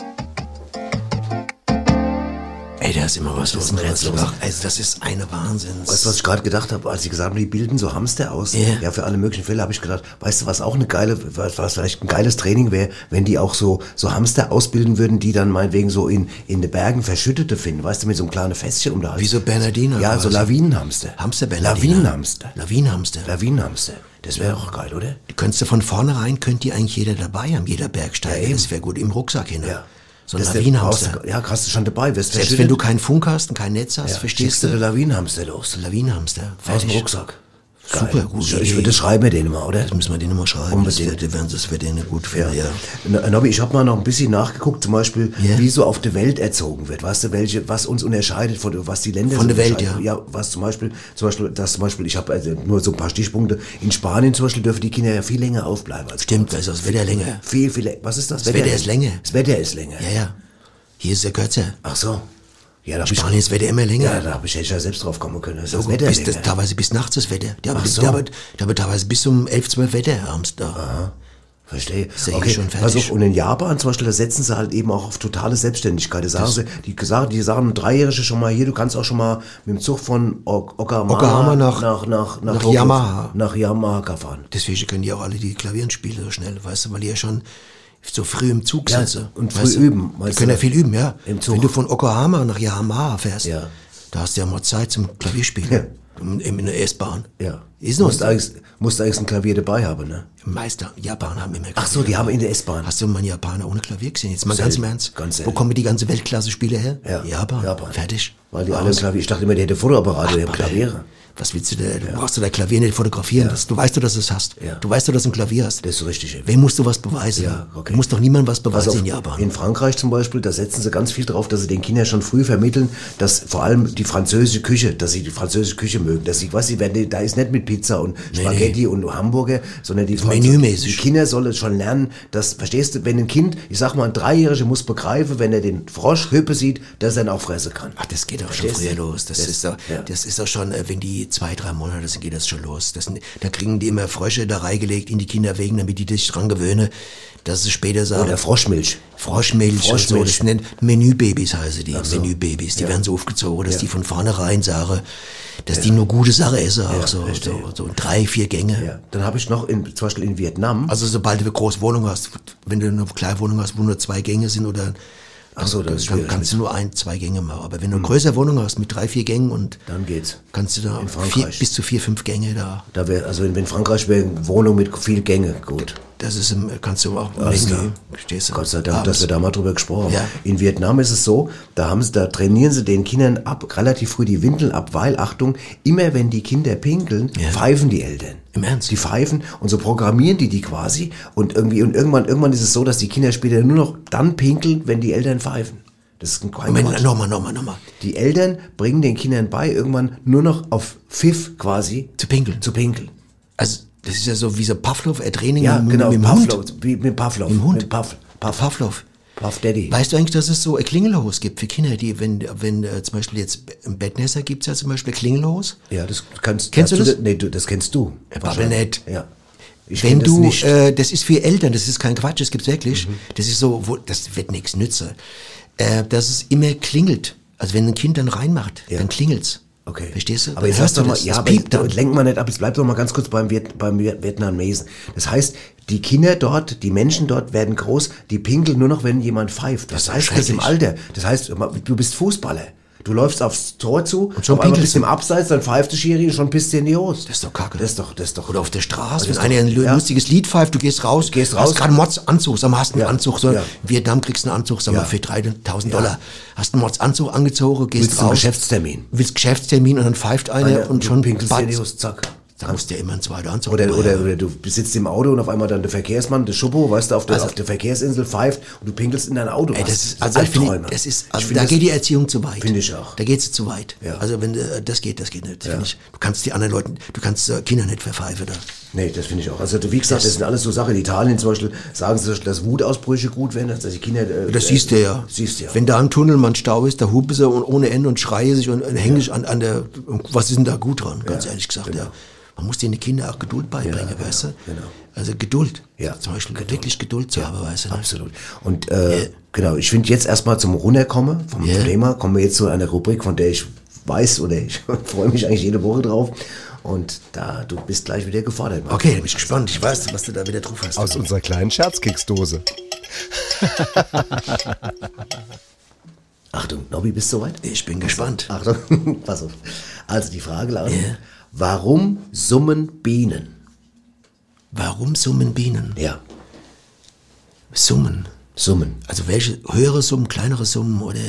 Da ist immer was los. immer was Rätsel. Also, das ist eine Wahnsinns. Weißt du, was ich gerade gedacht habe, als ich gesagt habe, die bilden so Hamster aus? Ja. Ja, für alle möglichen Fälle habe ich gedacht, weißt du, was auch eine geile, was, vielleicht ein geiles Training wäre, wenn die auch so, so Hamster ausbilden würden, die dann meinetwegen so in, in den Bergen Verschüttete finden, weißt du, mit so einem kleinen Fässchen um Hals. Wie so Bernardiner Ja, so? Lawinenhamster. Hamster-Bernardiner. Lawinenhamster. Lawinenhamster. Lawinenhamster. Das wäre auch geil, oder? Könntest du von vornherein, könnte die eigentlich jeder dabei haben, jeder Bergsteiger. Ja, das wäre gut im Rucksack hin. Ja. So ein Das ist der- Lawinenhamster. Ja, hast du schon dabei, wirst Selbst wenn du keinen Funk hast und kein Netz hast, ja, verstehst du Lawinenhamster los. Lawinenhamster. Aus dem Fertig. Super, gut. Ich würde das schreiben wir denen mal, oder? Das müssen wir denen mal schreiben. Unbedingt. Das, das, werden, das wird denen gut finden, ja. Na, Nobby, ich habe mal noch ein bisschen nachgeguckt, zum Beispiel, Ja. wie so auf der Welt erzogen wird. Weißt du, welche, was uns unterscheidet von, was die Länder Von so der Welt, unterscheiden. Ja, was zum Beispiel, zum Beispiel, das zum Beispiel, ich habe also nur so ein paar Stichpunkte. In Spanien zum Beispiel dürfen die Kinder ja viel länger aufbleiben als Stimmt, da ist das Wetter länger. Viel, viel, was ist das? Das Wetter ist länger. Das Wetter ist länger. Ja, ja. Hier ist er kürzer. Ach so. Ja, da Spanien ist das Wetter immer länger. ja, da habe ich ja selbst drauf kommen können. Das ist das Wetter bis, das, teilweise bis nachts das Wetter. Ach hat, so. der hat teilweise bis um 11, 12 Wetter abends da. Verstehe. Ist ja eh okay, schon fertig. auf, und in Japan zum Beispiel, da setzen sie halt eben auch auf totale Selbstständigkeit. Da sagen sie, die sagen, die sagen Dreijährige schon mal hier, du kannst auch schon mal mit dem Zug von Ok- Okayama, Okayama nach- nach, nach, nach Tokio- Yamaha. Nach Yamaha fahren. Deswegen können die auch alle die Klavieren spielen so schnell, weißt du, weil die ja schon so früh im Zug Ja, sitzen. und früh weißt du? üben, Die weißt können ja viel üben, ja. Im Zug. Wenn du von Yokohama nach Yamaha fährst, Ja. da hast du ja mal Zeit zum Klavierspielen. Ja. In, in der S-Bahn. Ja. Ist noch musst so. eigentlich, musst eigentlich ein Klavier dabei haben, ne? Meister, Japaner haben immer Ach so, die haben in der S-Bahn. Hast du mal einen Japaner ohne Klavier gesehen? Jetzt mal Selten, ganz im Ernst. ganz Wo kommen die ganze Weltklasse-Spieler her? Ja, Japan. Japan. Fertig. Weil die Aus. alle Klavier, ich dachte immer, der hätte Fotoapparate, der Ach, Klaviere. Was willst du da? Du brauchst du dein Klavier nicht fotografieren. Das, du weißt doch, dass du es hast. Du weißt doch, dass du ein Klavier hast. Das ist richtig. Wem musst du was beweisen? Okay. Du musst doch niemandem was beweisen auf, in Japan. in Frankreich zum Beispiel, da setzen sie ganz viel drauf, dass sie den Kindern schon früh vermitteln, dass vor allem die französische Küche, dass sie die französische Küche mögen, dass sie, was sie werden, da ist nicht mit Pizza und Spaghetti und Hamburger, sondern die, menümäßig. die Kinder sollen schon lernen, dass, verstehst du, wenn ein Kind, ich sag mal, ein Dreijähriger muss begreifen, wenn er den Frosch Hüppe sieht, dass er ihn auch fressen kann. Ach, das geht auch schon Verstehst früher du? los. Das, Das- ist doch, ja. das ist doch schon, äh, wenn die zwei, drei Monate sind, geht das schon los. Das, da kriegen die immer Frösche da reingelegt in die Kinderwegen, damit die sich dran gewöhnen, dass sie später sagen, Oder Froschmilch. Froschmilch, und so, Froschmilch. das nennt Menübabys heißen die, Menübabys. Die werden so aufgezogen, dass die von vornherein sagen, dass die nur gute Sache essen, auch so, so, so drei, vier Gänge. Ja. Dann habe ich noch in, zum Beispiel in Vietnam, Also sobald du eine große Wohnung hast, wenn du eine kleine Wohnung hast, wo nur zwei Gänge sind oder Ach so, das dann, ist dann kannst du nur ein, zwei Gänge machen. Aber wenn du eine größere Wohnung hast mit drei, vier Gängen und dann geht's. kannst du da vier, bis zu vier, fünf Gänge da. Da wär, also in, in Frankreich wäre eine Wohnung mit viel Gänge gut. Das ist im, kannst du auch Alles klar. verstehst du? Gott sei Dank, Abends. dass wir da mal drüber gesprochen haben. Ja. In Vietnam ist es so, da haben sie, da trainieren sie den Kindern ab, relativ früh die Windeln ab, weil, Achtung, immer wenn die Kinder pinkeln, Ja. pfeifen die Eltern. Im Ernst? Die pfeifen und so programmieren die die quasi und irgendwie, und irgendwann, irgendwann ist es so, dass die Kinder später nur noch dann pinkeln, wenn die Eltern pfeifen. Das ist ein Moment, nochmal, nochmal, nochmal. Die Eltern bringen den Kindern bei, irgendwann nur noch auf Pfiff quasi Zu pinkeln. zu pinkeln. Also, das ist ja so wie so Pavlov, ein Training Ja, mit, genau, mit dem Pavlov, Hund. wie mit Pavlov. Im Hund? Mit Pav, Pav, Pavlov. Puff Daddy. Weißt du eigentlich, dass es so ein Klingelhaus gibt für Kinder, die, wenn, wenn äh, zum Beispiel jetzt im Bettnässer gibt's ja zum Beispiel ein Klingelhaus. Ja, das kannst Kennst du das? Nee, du, das kennst du. Babbel nicht. Ja. Ich Wenn das du, nicht. äh, das ist für Eltern, das ist kein Quatsch, das gibt's wirklich. Mhm. Das ist so, wo, das wird nichts nützen. Äh, dass es immer klingelt. Also wenn ein Kind dann reinmacht, Ja. dann klingelt's. Okay. Verstehst du? Aber Dann jetzt hörst du mal, das, ja, das piept dann. lenk mal nicht ab, jetzt bleib doch mal ganz kurz beim, Viet, beim Viet- Vietnamesen. Das heißt, die Kinder dort, die Menschen dort werden groß, die pinkeln nur noch, wenn jemand pfeift. Das, ist heißt, das im. Alter. Das heißt, du bist Fußballer. Du läufst aufs Tor zu, und schon auf einmal bist du im du. Abseits, dann pfeift der Schiri und schon pisst dir in die Hose. Das ist doch kacke. Das ist doch, das ist doch. Oder auf der Straße, wenn einer ein ja. lustiges Lied pfeift, du gehst raus, Gehst hast raus. gerade einen Mords-Anzug, sag mal, hast einen Ja. Anzug, so, Ja. in Vietnam kriegst du einen Anzug, sag mal, für 3000 Ja. Dollar. Hast einen Mords-Anzug angezogen, gehst Willst raus. Geschäftstermin. Willst Geschäftstermin und dann pfeift einer Einer und schon pinkelst dir in die. Hose, zack. Da musst du ja immer einen zweiten Anzug Oder, machen. oder, oder du sitzt im Auto und auf einmal dann der Verkehrsmann, der Schuppo, weißt du, auf der, Also- auf der Verkehrsinsel pfeift und du pinkelst in dein Auto. Ey, das ist, also, Albträume. finde, das ist, also finde da das- geht die Erziehung zu weit. Finde ich auch. Da geht sie zu weit. Ja. Also wenn äh, das geht, das geht nicht. Das finde ich, du kannst die anderen Leuten, du kannst äh, Kinder nicht verpfeifen da. Nee, das finde ich auch. Also wie gesagt, das, sind alles so Sachen. In Italien zum Beispiel sagen sie, dass Wutausbrüche gut werden, dass die Kinder... Äh, Das siehst du ja. Siehst du ja. Wenn da ein Tunnel mal ein Stau ist, da hupen sie und ohne Ende und schreien sich und, und hängen sich an, an der, was ist denn da gut dran, ganz Ja, ehrlich gesagt, genau. ja. Man muss den Kindern auch Geduld beibringen, Ja, weißt du? genau, genau. Also Geduld. Ja, Zum Beispiel wirklich Geduld zu haben, weißt du? ne? Absolut. Und äh, genau, ich finde jetzt erstmal zum Runterkommen vom Ja. Thema, kommen wir jetzt zu einer Rubrik, von der ich weiß oder ich freue mich eigentlich jede Woche drauf. Und da, du bist gleich wieder gefordert. Mann. Okay, da bin ich gespannt. Ich weiß, was du da wieder drauf hast. Aus unserer kleinen Scherzkeksdose. Achtung, Nobby, bist du soweit? Ich bin gespannt. Achtung, pass auf. Also die Frage lautet, Ja. Warum summen Bienen? Warum summen Bienen? Ja, Summen. summen. Also welche höhere Summen, kleinere Summen oder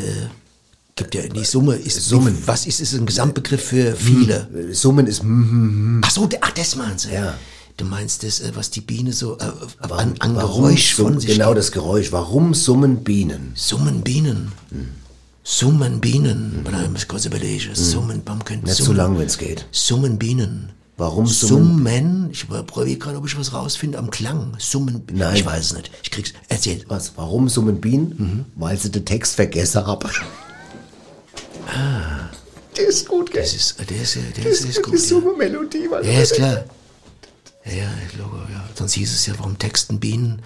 Gibt ja die Summe ist Summen. Was ist es ein Gesamtbegriff für viele? Äh, Summen ist. mm, Ach so, ach, das meinst du. Ja. Du meinst das, äh, was die Biene so äh, an, an warum Geräusch von sich Genau gibt. das Geräusch. Warum summen Bienen? Summen Bienen. Summen Bienen. Warte, ich muss kurz überlegen. Summen, warum könnte Nicht zu lang, wenn es geht. Summen Bienen. Warum summen? Summen? Ich probiere gerade, ob ich was rausfinde am Klang. Summen. Nein. Ich weiß es nicht. Ich krieg's. Erzähl. Was? Warum summen Bienen? Weil sie den Text vergessen haben. Ah. Der ist gut, gell? Das ist, der ist, der ist, ist gut. Ja. Summe-Melodie, weil ja, ist klar. Ja, ja, Logo, ja. Sonst hieß es ja, warum texten Bienen?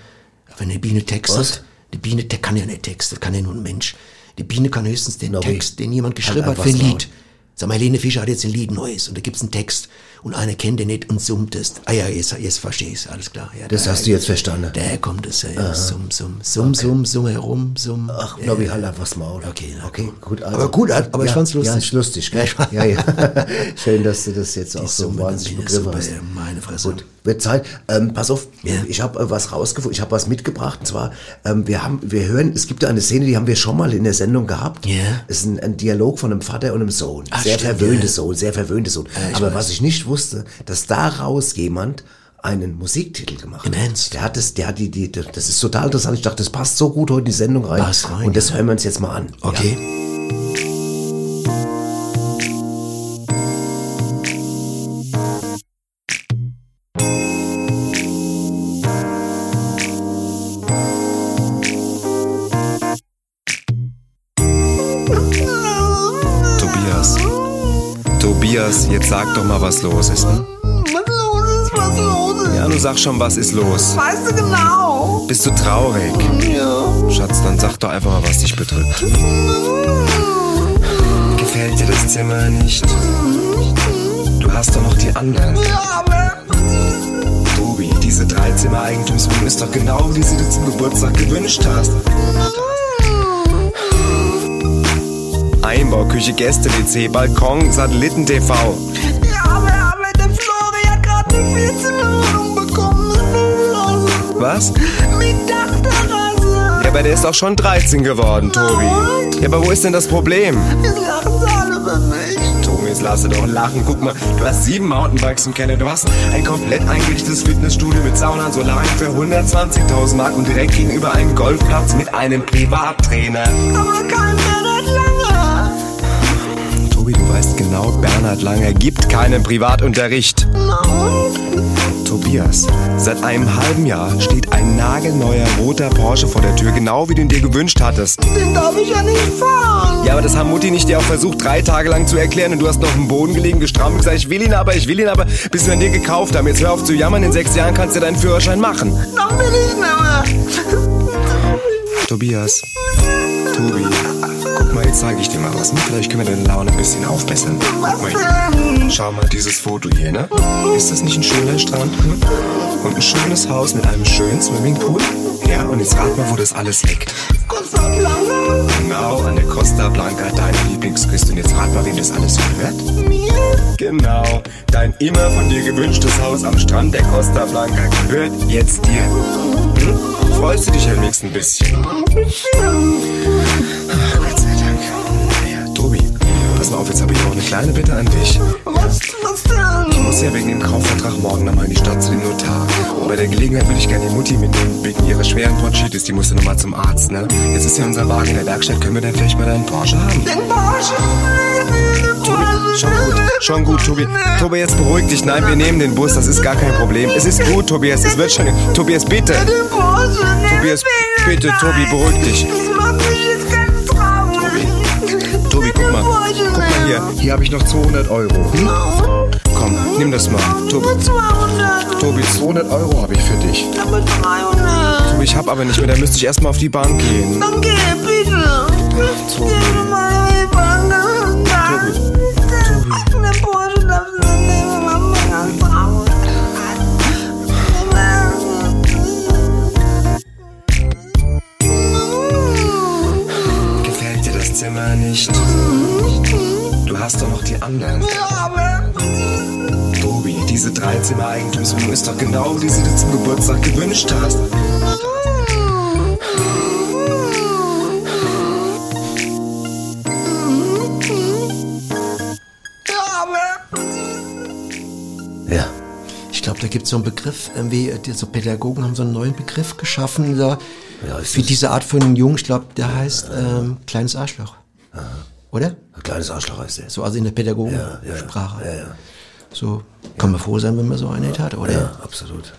Wenn eine Biene textet, Was? die Biene kann ja nicht texten, kann ja nur ein Mensch. Die Biene kann höchstens den wie? Text, den jemand geschrieben Halt hat, für ein Lied. Sag mal, Helene Fischer hat jetzt ein Lied Neues und da gibt's einen Text und einer kennt den nicht und summt es. Ah ja, jetzt, jetzt versteh ich's, alles klar. Ja, Das daher- hast du jetzt verstanden. Daher kommt es, ja, ja. Summ, summ, summ, summ, summ herum, summ. Ach, Nobby, halt einfach das Maul. Okay, na, okay, gut. Also, Aber gut, aber ich fand's lustig. Ja, ist lustig, gell? Ja, Ja, ja. Schön, dass du das jetzt auch so wahnsinnig die begriffen hast. ja, meine Fresse. Gut, wird Zeit. Ähm, pass auf, Ja. ich habe äh, was rausgefunden, ich habe was mitgebracht. Und zwar, ähm, wir haben, wir hören, es gibt da eine Szene, die haben wir schon mal in der Sendung gehabt. Ja. Es ist ein, ein Dialog von einem Vater und einem Sohn. Ach, sehr stimmt, verwöhnte ja. Sohn, sehr verwöhnte Sohn. ich Aber weiß. was ich nicht wusste, dass daraus jemand einen Musiktitel gemacht Im hat. Ernst? Der hat das, der hat die, die, das ist total interessant. Ich dachte, das passt so gut heute in die Sendung rein. Passt rein, und das ja. hören wir uns jetzt mal an. Okay. Tobias. Sag doch mal, was los ist, ne? Was los ist, was los ist? Ja, du sag schon, was ist los? Weißt du genau? Bist du traurig? Ja. Schatz, dann sag doch einfach mal, was dich bedrückt. Gefällt dir das Zimmer nicht? Du hast doch noch die anderen. Ja, aber Tobi, diese Dreizimmer-Eigentumswohnung ist doch genau, wie sie dir zum Geburtstag gewünscht hast. Einbauküche, Gäste-WC, Balkon, Satelliten-TV. Ja, aber, aber der Flori hat gerade eine Vierzimmmerwohnung bekommen. Was? Mit Dachterrasse. Ja, aber der ist doch schon 13 geworden, Tobi. Ja, aber wo ist denn das Problem? Jetzt lachen sie alle über mich. Tobi, jetzt lass doch lachen. Guck mal, du hast sieben Mountainbikes im Keller. Du hast ein komplett eingerichtetes Fitnessstudio mit Sauna und Solarium für 120.000 Mark und direkt gegenüber einen Golfplatz mit einem Privattrainer. Aber kein. Tobi, genau, Bernhard Langer gibt keinen Privatunterricht. Tobias, seit einem halben Jahr steht ein nagelneuer roter Porsche vor der Tür, genau wie du ihn dir gewünscht hattest. Den darf ich ja nicht fahren. Ja, aber das haben Mutti nicht dir auch versucht, drei Tage lang zu erklären und du hast noch auf dem Boden gelegen, gestrampelt und gesagt, ich will ihn aber, ich will ihn aber, bis wir ihn dir gekauft haben. Jetzt hör auf zu jammern, in sechs Jahren kannst du deinen Führerschein machen. Dann will ich nicht mehr. Tobias, Tobi, jetzt zeige ich dir mal was. Vielleicht können wir deine Laune ein bisschen aufbessern. Schau mal dieses Foto hier, ne? Ist das nicht ein schöner Strand? Hm? Und ein schönes Haus mit einem schönen Swimmingpool? Ja, und jetzt rat mal, wo das alles liegt. Costa Blanca. Genau, an der Costa Blanca, deine Lieblingsküste. Und jetzt rat mal, wem das alles gehört. Mir? Genau, dein immer von dir gewünschtes Haus am Strand der Costa Blanca gehört jetzt dir. Hm? Freust du dich am nächsten ein bisschen? Pass mal auf, jetzt habe ich noch eine kleine Bitte an dich. Was, was denn? Ich muss ja wegen dem Kaufvertrag morgen nochmal in die Stadt zu dem Notar. Und bei der Gelegenheit würde ich gerne die Mutti mitnehmen, wegen ihrer schweren Bronchitis. Die musste nochmal zum Arzt, ne? Jetzt ist ja unser Wagen in der Werkstatt. Können wir dann vielleicht mal deinen Porsche haben? Den Porsche. Schon gut, schon gut, Tobi. Tobi, jetzt beruhig dich. Nein, wir nehmen den Bus, das ist gar kein Problem. Es ist gut, Tobias, es wird schon. Tobias, bitte. Tobias, bitte, Tobi, beruhig dich. Das macht mich jetzt hier. Hier habe ich noch 200 Euro. Komm, nimm das mal. Tobi, Nur 200. Tobi 200 Euro habe ich für dich. Aber 300. Tobi, ich habe aber nicht mehr, da müsste ich erstmal auf die Bank gehen. Dann geh, bitte. Das Zimmer nicht? mit anderen. Tobi, diese Dreizimmer-Eigentumswohnung ist doch genau die, die du zum Geburtstag gewünscht hast. Ja. Ich glaube, da gibt es so einen Begriff, irgendwie, äh, so Pädagogen haben so einen neuen Begriff geschaffen, da, ja, für diese Art von jungen, ich glaube, der heißt ähm, kleines Arschloch. Oder? Ein kleines Arschloch heißt der. So, also in der Pädagogensprache. So kann man froh sein, wenn man so einen hat, oder? Ja, absolut.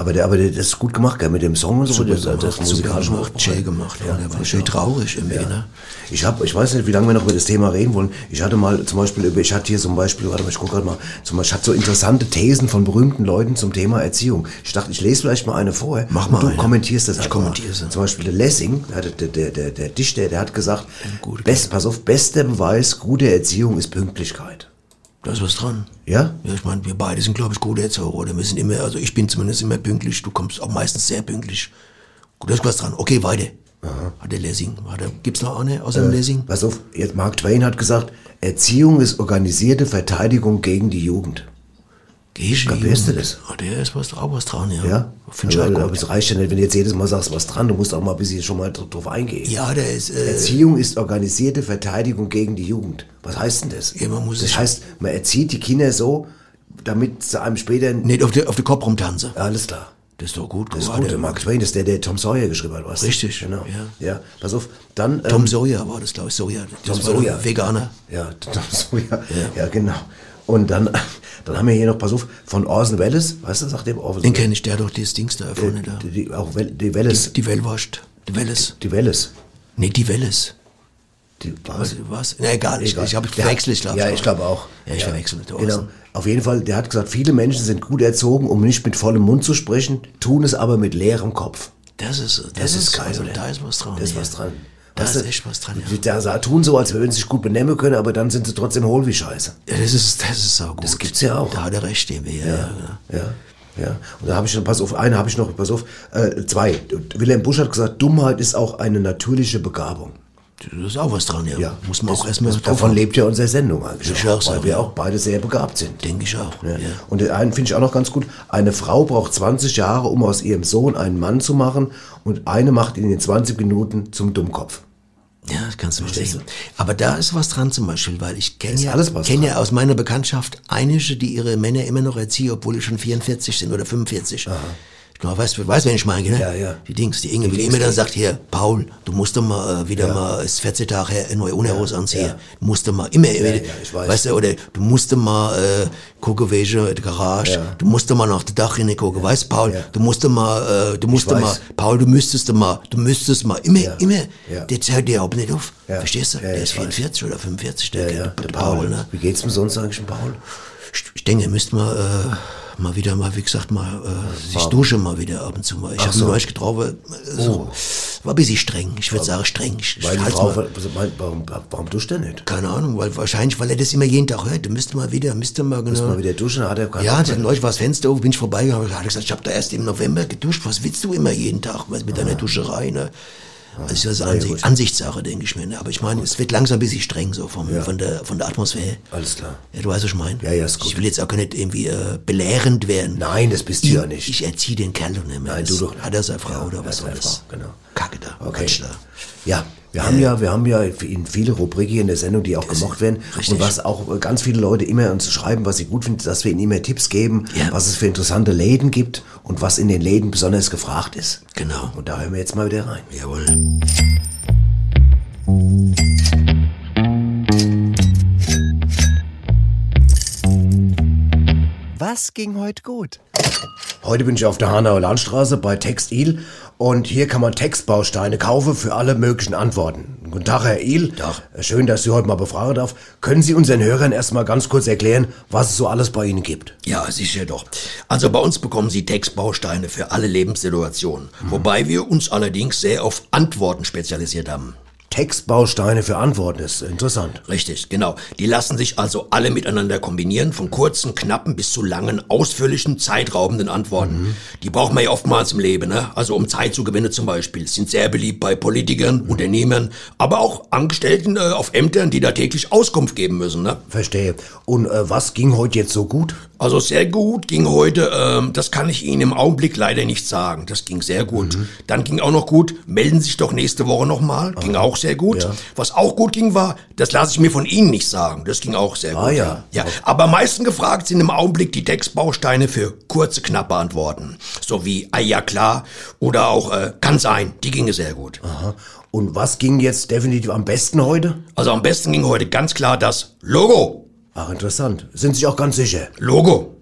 Aber der, aber der, das ist gut gemacht, gell, mit dem Song und so. Super das, das gemacht, musikalisch super gemacht, schön gemacht. Ja, der war schön traurig irgendwie, ne? Ich habe, ich weiß nicht, wie lange wir noch über das Thema reden wollen. Ich hatte mal zum Beispiel, ich hatte hier zum Beispiel, warte mal, ich gucke gerade mal, zum Beispiel, ich hatte so interessante Thesen von berühmten Leuten zum Thema Erziehung. Ich dachte, ich lese vielleicht mal eine vor. Mach mal Du eine. kommentierst das Ich einfach kommentiere sie. Zum Beispiel der Lessing, der, der, der, der, Dichter, der hat gesagt, best, pass auf, bester Beweis guter Erziehung ist Pünktlichkeit. Da ist was dran. Ja? Ja, ich meine, wir beide sind, glaube ich, gut erzogen, oder? Wir sind immer, also ich bin zumindest immer pünktlich, du kommst auch meistens sehr pünktlich. Gut, da ist was dran. Okay, weiter. Hat der Lessing. Hat er, gibt's noch eine außer dem Äh, Lessing? Pass auf, jetzt Mark Twain hat gesagt, Erziehung ist organisierte Verteidigung gegen die Jugend. Gehst du das? Ah, der ist was, auch was dran, ja. Ja? Finde ich auch aber, aber gut. es reicht ja nicht, wenn du jetzt jedes Mal sagst, was dran, du musst auch mal ein bisschen schon mal drauf eingehen. Ja, der ist, äh, Erziehung ist organisierte Verteidigung gegen die Jugend. Was heißt denn das? Ja, man muss das heißt, man erzieht die Kinder so, damit sie einem später... nicht auf den auf Kopf rumtanzen. Alles klar. Das ist doch gut. Das ist gut. Der Mark Twain, das ist der, der Tom Sawyer geschrieben hat, du? Richtig, Genau. ja. Ja, pass auf. Dann... Tom ähm, Sawyer war das, glaube ich, Sawyer. Das Tom Sawyer. Veganer. Ja, Tom Sawyer. Ja. genau. Und dann, dann haben wir hier noch, pass auf, von Orson Welles, weißt du, sagt dem Orson Den kenne ich, der hat doch das Dings da erfunden. da. Die, die, auch Wel- die Welles. Die, die Wellwascht. Die Welles. Die Welles. Nee, die Welles. Die, Was? was? Na, egal, ich, Egal. ich habe verwechselt, ich glaube Ja, ich glaube auch. Ja, ich verwechsel. der Genau. Auf jeden Fall, der hat gesagt, viele Menschen sind gut erzogen, um nicht mit vollem Mund zu sprechen, tun es aber mit leerem Kopf. Das ist, das, Das, ist geil, also, da ist was dran. Da ist ja. was dran. Da ist echt was dran, Die da, tun so, als würden sie sich gut benehmen können, aber dann sind sie trotzdem hohl wie Scheiße. Ja, das ist, das ist auch gut. Das gibt's ja auch. Da hat er recht, dem ja, ja. ja. Ja, ja. Und da habe ich noch, pass auf, eine habe ich noch, pass auf, äh, zwei. Wilhelm Busch hat gesagt, Dummheit ist auch eine natürliche Begabung. Da ist auch was dran, ja. Ja, Muss man das, auch erstmal das, drauf Davon haben. lebt ja unsere Sendung eigentlich. Ich auch, auch weil sagen, wir ja. auch beide sehr begabt sind. Denke ich auch. Ja. Ja. Und den einen finde ich auch noch ganz gut. Eine Frau braucht 20 Jahre, um aus ihrem Sohn einen Mann zu machen und eine macht ihn in 20 Minuten zum Dummkopf. Ja, das kannst du verstehen. Aber da ist was dran zum Beispiel, weil ich kenne ja, kenn ja aus meiner Bekanntschaft einige, die ihre Männer immer noch erziehen, obwohl die schon 44 sind oder 45. Du weißt, weißt, wen ich meine, ne? Ja, ja. Die Dings, die Inge, Die wie die immer dann sagt, hier, Paul, du musst doch mal äh, wieder Ja. mal, es ist 14 Tage her, neue Unterhose anziehen. ja. Du musst doch mal, immer, immer, ja, ich weiß. weißt du, oder du musst doch mal äh, gucken, welche Garage, Ja. du musst doch mal nach der Dachrinne gucken, weißt du, Paul, Ja. du musst doch mal, äh, du musst doch mal, weiß. Paul, du müsstest doch mal, du müsstest mal, immer, Ja. immer, Ja. der hört dir überhaupt nicht auf. Ja. Verstehst du? Ja, der ist weiß. 44 oder 45, der, Ja, ja, der, Paul, ne? Wie geht's mir sonst eigentlich, Paul? Ich, ich denke, ihr müsst mal, äh, mal wieder mal, wie gesagt, mal äh, sich duschen mal wieder ab und zu mal. Ich habe so. Oh. neulich getroffen, äh, so, war ein bisschen streng. Ich würde sagen streng. Ich, ich Weil die halt's Frau, mal, warum, warum duscht er nicht? keine Ahnung, weil wahrscheinlich, weil er das immer jeden Tag hört. Du müsst mal wieder, müsst ihr mal genau. Müssen wir wieder duschen, hat er keinen Ja, dann neulich war das Fenster auf, bin ich vorbeigegangen, hat gesagt, ich habe da erst im November geduscht. Was willst du immer jeden Tag was mit deiner Duscherei, ne? Also das ist Na ja, Ansicht, gut. Ansichtssache, denke ich mir. Ne? Aber ich meine, es wird langsam ein bisschen streng so vom, von, der, von der Atmosphäre. Alles klar. Ja, du weißt, was ich meine. Ja, ja, ist gut. Ich will jetzt auch nicht irgendwie äh, belehrend werden. Nein, das bist du ja nicht. Ich erziehe den Kerl doch nicht mehr. Nein, Das du doch nicht. Hat er seine Frau Ja, oder er was soll das? Frau, genau. Kacke da. Okay. Da. Ja, wir haben ja, wir haben ja in viele Rubriken in der Sendung, die auch gemocht werden. richtig. Und was auch äh, ganz viele Leute immer uns schreiben, was sie gut finden, dass wir ihnen immer Tipps geben, Ja. was es für interessante Läden gibt und was in den Läden besonders gefragt ist. Genau. Und da hören wir jetzt mal wieder rein. Jawohl. Was ging heute gut? Heute bin ich auf der Hanauer Landstraße bei Textil und hier kann man Textbausteine kaufen für alle möglichen Antworten. Guten Tag, Herr Il. Tag. Schön, dass Sie heute mal befragen darf. Können Sie unseren Hörern erstmal ganz kurz erklären, was es so alles bei Ihnen gibt? Ja, sicher doch. Also bei uns bekommen Sie Textbausteine für alle Lebenssituationen, wobei wir uns allerdings sehr auf Antworten spezialisiert haben. Textbausteine für Antworten ist interessant. Richtig, genau. Die lassen sich also alle miteinander kombinieren, von kurzen, knappen bis zu langen, ausführlichen, zeitraubenden Antworten. Die braucht man ja oftmals im Leben, ne? Also um Zeit zu gewinnen zum Beispiel. Sind sehr beliebt bei Politikern, Unternehmern, aber auch Angestellten äh, auf Ämtern, die da täglich Auskunft geben müssen, ne? Verstehe. Und äh, was ging heute jetzt so gut? Also sehr gut ging heute, ähm, das kann ich Ihnen im Augenblick leider nicht sagen. Das ging sehr gut. Dann ging auch noch gut, melden Sie sich doch nächste Woche nochmal, ging auch sehr gut. Ja. Was auch gut ging, war, das lasse ich mir von Ihnen nicht sagen. Das ging auch sehr Ah, gut. ja. ja. Aber am meisten gefragt sind im Augenblick die Textbausteine für kurze, knappe Antworten. So wie, ah ja klar, oder auch, äh, kann sein. Die ginge sehr gut. Aha. Und was ging jetzt definitiv am besten heute? Also am besten ging heute ganz klar das Logo. Ach, interessant. Sind Sie auch ganz sicher? Logo.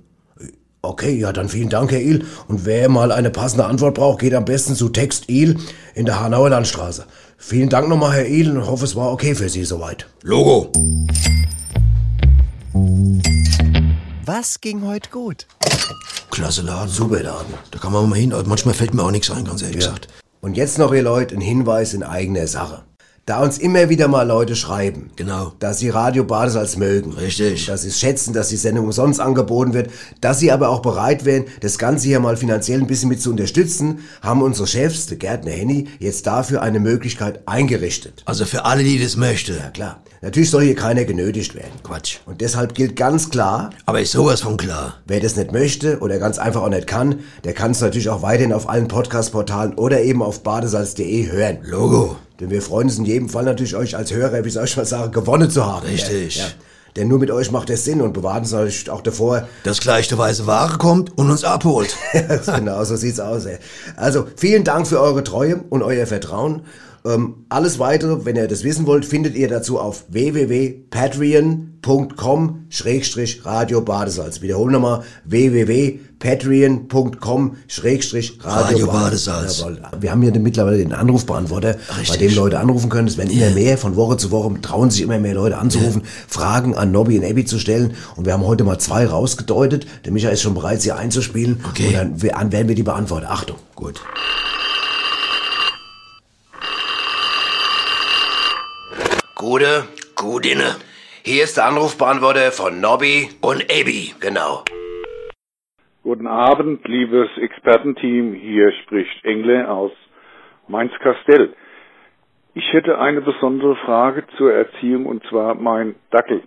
Okay, ja, dann vielen Dank, Herr Il. Und wer mal eine passende Antwort braucht, geht am besten zu Text Il in der Hanauer Landstraße. Vielen Dank nochmal, Herr Il, und hoffe, es war okay für Sie soweit. Logo. Was ging heute gut? Klasse Laden. Super Laden. Da kann man mal hin. Manchmal fällt mir auch nichts ein, ganz ehrlich Ja. gesagt. Und jetzt noch, ihr Leute, ein Hinweis in eigener Sache. Da uns immer wieder mal Leute schreiben, Genau. dass sie Radio Badesalz mögen. Richtig. Dass sie es schätzen, dass die Sendung umsonst angeboten wird, dass sie aber auch bereit wären, das Ganze hier mal finanziell ein bisschen mit zu unterstützen, haben unsere Chefs, der Gärtner Henny, jetzt dafür eine Möglichkeit eingerichtet. Also für alle, die das möchten. Ja klar. Natürlich soll hier keiner genötigt werden. Quatsch. Und deshalb gilt ganz klar, Aber ist sowas von klar. Wer das nicht möchte oder ganz einfach auch nicht kann, der kann es natürlich auch weiterhin auf allen Podcast-Portalen oder eben auf badesalz.de hören. Logo. Denn wir freuen uns in jedem Fall natürlich, euch als Hörer, wie ich mal sagen, gewonnen zu haben. Richtig. Ja, ja. Denn nur mit euch macht es Sinn und bewahren uns natürlich auch davor, Dass gleich der weiße Ware kommt und uns abholt. genau, so sieht's aus. Ey. Also, vielen Dank für eure Treue und euer Vertrauen. Ähm, alles weitere, wenn ihr das wissen wollt, findet ihr dazu auf www.patreon.com-radio Badesalz. Wiederholen nochmal www.patreon.com-radio Radio Badesalz. Wir haben hier mittlerweile den Anrufbeantworter, bei Richtig. dem Leute anrufen können. Es werden immer mehr, von Woche zu Woche trauen sich immer mehr Leute anzurufen, Fragen an Nobby und Abby zu stellen. Und wir haben heute mal zwei rausgedeutet. Der Micha ist schon bereit, sie einzuspielen. Okay. Und dann werden wir die beantworten. Achtung. Gut. Gute, Gudine hier ist der Anrufbeantworter von Nobby. und Abby. Genau. Guten Abend, liebes Expertenteam. Hier spricht Engle aus Mainz-Kastell. Ich hätte eine besondere Frage zur Erziehung und zwar mein Dackel.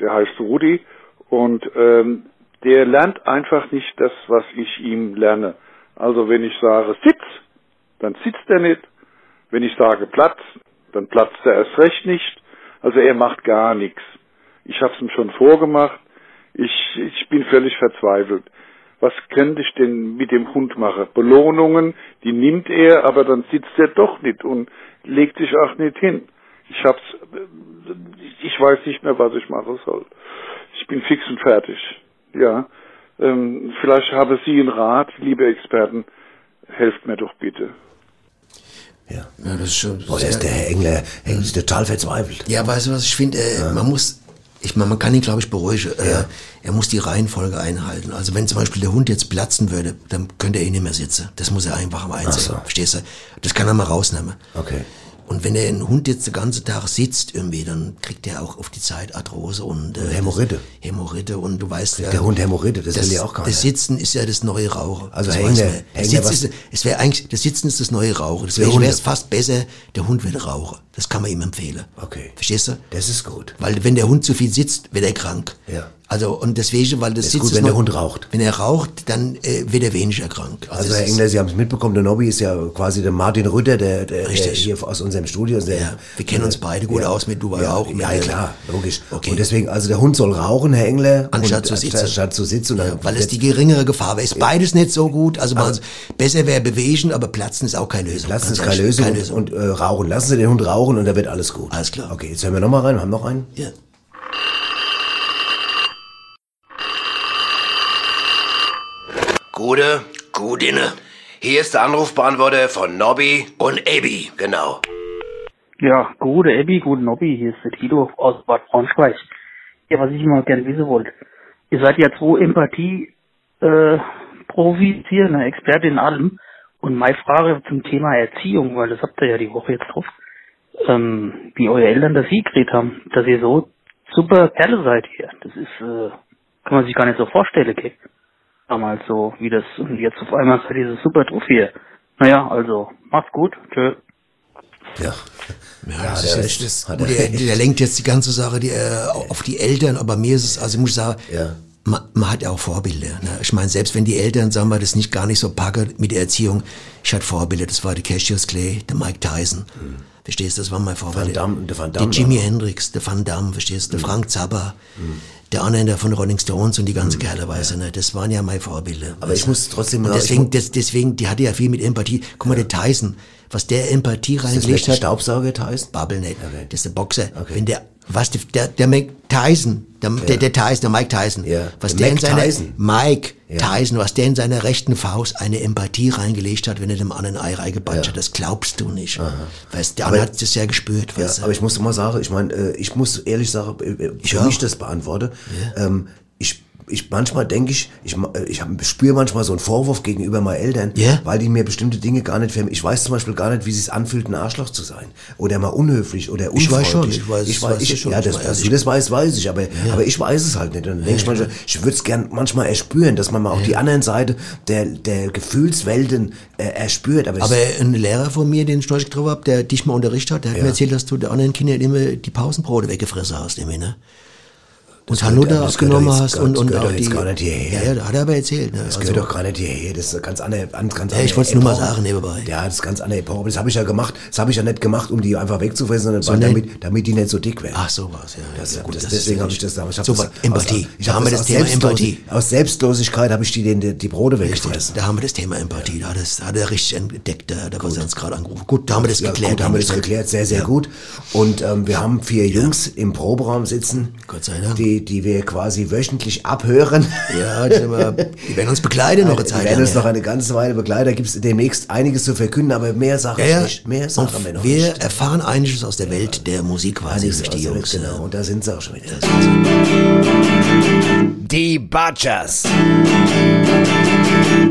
Der heißt Rudi und ähm, der lernt einfach nicht das, was ich ihm lerne. Also wenn ich sage Sitz, dann sitzt er nicht. Wenn ich sage Platz, dann platzt er erst recht nicht. Also er macht gar nichts. Ich habe es ihm schon vorgemacht. Ich, ich bin völlig verzweifelt. Was könnte ich denn mit dem Hund machen? Belohnungen, die nimmt er, aber dann sitzt er doch nicht und legt sich auch nicht hin. Ich hab's, ich weiß nicht mehr, was ich machen soll. Ich bin fix und fertig. Ja, ähm, vielleicht haben Sie einen Rat, liebe Experten. Helft mir doch bitte. Ja. Ja, das ist schon. Boah, der ist der Herr Engler, er ist total verzweifelt. Ja, weißt du was, ich finde, äh, man muss, ich meine, man kann ihn, glaube ich, beruhigen. Äh, er muss die Reihenfolge einhalten. Also wenn zum Beispiel der Hund jetzt platzen würde, dann könnte er eh nicht mehr sitzen. Das muss er einfach am einsehen. so. Verstehst du? Das kann er mal rausnehmen. Okay. Und wenn der ein Hund jetzt den ganzen Tag sitzt irgendwie, dann kriegt er auch auf die Zeit Arthrose und äh, Hämorrhoide. das- Hämorrhoide und du weißt ja, der Hund Hämorrhoide, das will ja auch keiner. Das Sitzen ist ja das neue Rauchen. Also das das Engler, Sitzen ist, es wäre eigentlich, das Sitzen ist das neue Rauchen. Deswegen wäre es fast besser, der Hund würde rauchen. Das kann man ihm empfehlen. Okay. Verstehst du? Das ist gut. Weil wenn der Hund zu viel sitzt, wird er krank. Ja. Also und deswegen, weil das, ist gut, wenn noch- der Hund raucht. Wenn er raucht, dann äh, wird er weniger krank. Also das Herr ist- Engler, Sie haben es mitbekommen, der Nobby ist ja quasi der Martin Rütter, der, der, der hier aus unserem Studio. Der, Ja, wir kennen uns beide gut aus mit Dubai ja, auch. Ja, äh, klar, logisch. Okay. Und deswegen, also der Hund soll rauchen, Herr Engler. Anstatt zu sitzen. Anstatt zu sitzen. Dann Weil es die geringere Gefahr wäre. Ist beides nicht so gut. Also man, besser wäre bewegen, aber platzen ist auch keine Lösung. Ganz Sie keine Lösung, keine und, und äh, rauchen. Lassen Sie den Hund rauchen und dann wird alles gut. Alles klar. Okay, jetzt hören wir nochmal rein. Wir haben noch einen. Ja. Gute, Gudine hier ist der Anrufbeantworter von Nobby. und Abby. Genau. Ja, gute Abby, guten Nobby, hier ist der Tito aus Bad Braunschweig. Ja, was ich mal gerne wissen wollte. Ihr seid ja zwei Empathie äh, Profis hier, eine Expertin in allem. Und meine Frage zum Thema Erziehung, weil das habt ihr ja die Woche jetzt drauf, ähm, wie eure Eltern das hingekriegt haben, dass ihr so super Kerle seid hier. Das ist, äh, kann man sich gar nicht so vorstellen, okay? Damals so, wie das, und jetzt auf einmal seid ihr so super hier. Naja, also, macht's gut, tschö. Ja. Ja, das hat ist er recht. das, Hat gut, er der, der lenkt jetzt die ganze Sache die, äh, auf die Eltern, aber mir ist es, also ich muss sagen, Ja. man, man hat ja auch Vorbilder. Ne? Ich meine, selbst wenn die Eltern, sagen wir, das nicht gar nicht so packen mit der Erziehung, ich hatte Vorbilder, das war der Cassius Clay, der Mike Tyson. Verstehst du, das waren meine Vorbilder. Van Damme, der Van der Damme Jimi auch. Hendrix, der Van Damme, verstehst du, der Frank Zappa, der Anhänger von Rolling Stones und die ganze Kerle, weißt du, ne? das waren ja meine Vorbilder. Aber ich weißt muss trotzdem noch- deswegen, des, deswegen, die hatte ja viel mit Empathie. Guck mal, der Tyson, was der Empathie das reingelegt hat. Staubsauger, Tyson? Babbel nicht. Das ist der Boxer. Wenn der, was der, der, der Mike Tyson, der, der, der Tyson, der Mike Tyson, was der der in Mac seiner, Tyson. Mike Ja. Tyson, was der in seiner rechten Faust eine Empathie reingelegt hat, wenn er dem anderen Ei reingebatscht hat, das glaubst du nicht. Weißt, der Aber- andere hat das ja gespürt, Ja, weißt aber ich muss mal sagen, ich meine, äh, ich muss ehrlich sagen, äh, äh, Ja. mich das beantworte. Ähm, ich, manchmal denke ich, ich, äh, ich spüre manchmal so einen Vorwurf gegenüber meinen Eltern, Ja. weil die mir bestimmte Dinge gar nicht vermitteln. Ich weiß zum Beispiel gar nicht, wie es sich anfühlt, ein Arschloch zu sein oder mal unhöflich oder unfreundlich. Ich weiß schon, ich weiß- ich weiß, weiß ich, das schon, ja, das, weiß dass du das weißt, weiß ich, aber, aber ich weiß es halt nicht. Und dann denke ich manchmal, ich würde es gern manchmal erspüren, dass man mal auch die anderen Seite der, der Gefühlswelten äh, erspürt. Aber, Aber ein Lehrer von mir, den ich neulich getroffen habe, der dich mal unterrichtet hat, der hat Ja. mir erzählt, dass du der anderen Kindern immer die Pausenbrote weggefressen hast, immer, ne? Und das gehört abgenommen hast und, das und gehört auch die. gar nicht hierher. Ja, ja, da hat er aber erzählt, ne? Das Also- gehört doch gar nicht hierher. Das ist eine ganz andere, an- ganz Ja, ich wollt's nur mal sagen nebenbei. Ja, das ist ganz andere Epoche. Aber das habe ich ja gemacht. Das habe ich ja nicht gemacht, um die einfach wegzufressen, sondern Sondern- damit, damit die nicht so dick werden. Ach, so war's, ja. Das, ja, gut, das, das deswegen habe ich das damals. Hab So, das, Empathie. Aus, ich Da hab haben wir das Thema Empathie. Aus Selbstlosigkeit habe ich die, die, die Brote weggefressen. Da haben wir das Thema Empathie, da hat, das, da hat er richtig entdeckt, da, da was er uns gerade angerufen. Gut, da haben wir das geklärt. Gut, haben wir das geklärt, sehr, sehr gut. Und ähm, wir haben vier Jungs im Proberaum sitzen, Gott sei Dank. Die, die wir quasi wöchentlich abhören. Ja, die, sind wir, die werden uns begleiten noch eine Die Zeit werden lang. uns noch eine ganze Weile begleiten. Da gibt es demnächst einiges zu verkünden, aber mehr sage Ja, ich ja. nicht. Mehr sagen wir noch wir nicht. erfahren einiges aus der Welt der Musik quasi durch die Jungs. Welt, Genau, und da sind sie auch schon wieder. Die Butchers.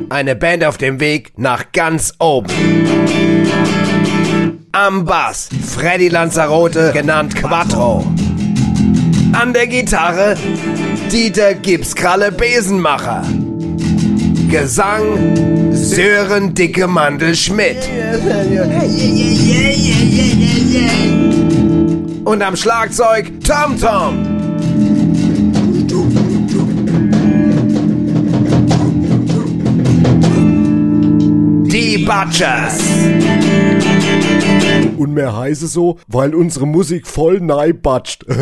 Eine Band auf dem Weg nach ganz oben. Am Bass Freddy Lanzarote, genannt Quattro. An der Gitarre Dieter Gipskralle Besenmacher. Gesang Sören Dicke Mandel Schmidt. Und am Schlagzeug Tom Tom. Die Butchers. Und mehr heiße so, weil unsere Musik voll neibatscht.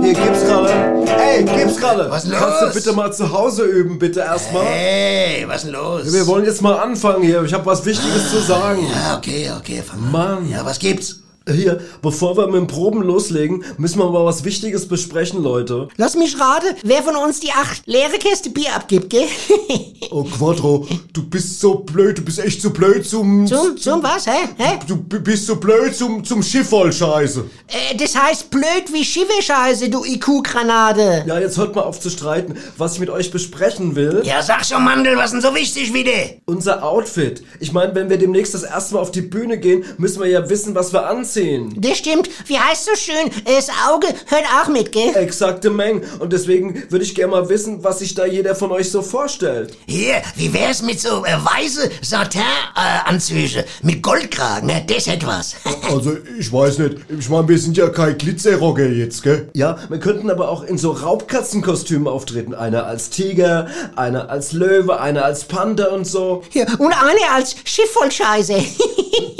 Hier, gib's gerade. Ey, gib's gerade. Was Kannst los? du bitte mal zu Hause üben, bitte erstmal? Hey, was los? Wir wollen jetzt mal anfangen hier. Ich habe was Wichtiges zu sagen. Ja, okay, okay. Mann. Ja, was gibt's? Hier, bevor wir mit dem Proben loslegen, müssen wir mal was Wichtiges besprechen, Leute. Lass mich raten, wer von uns die acht leere Käste Bier abgibt, gell? Oh, Quattro, du bist so blöd, du bist echt so blöd zum... Zum, zum was, hä? hä? Du bist so blöd zum, zum Schiff voll Scheiße. Äh, das heißt blöd wie Schiffe-Scheiße, du IQ-Granate. Ja, jetzt hört mal auf zu streiten. Was ich mit euch besprechen will... Ja, sag schon, Mandel, was denn so wichtig wie de? Unser Outfit. Ich meine, wenn wir demnächst das erste Mal auf die Bühne gehen, müssen wir ja wissen, was wir anziehen. Das stimmt. Wie heißt so schön? Das Auge hört auch mit, gell? Exakte Mengen. Und deswegen würde ich gerne mal wissen, was sich da jeder von euch so vorstellt. Hier, wie wär's mit so äh, weiße Satin-Anzüge mit Goldkragen? Ne? Das hätte was. Also, ich weiß nicht. Ich meine, wir sind ja kein Glitzerrocker jetzt, gell? Ja, wir könnten aber auch in so Raubkatzenkostümen auftreten. Einer als Tiger, einer als Löwe, einer als Panther und so. Ja, und eine als Schiff voll Scheiße.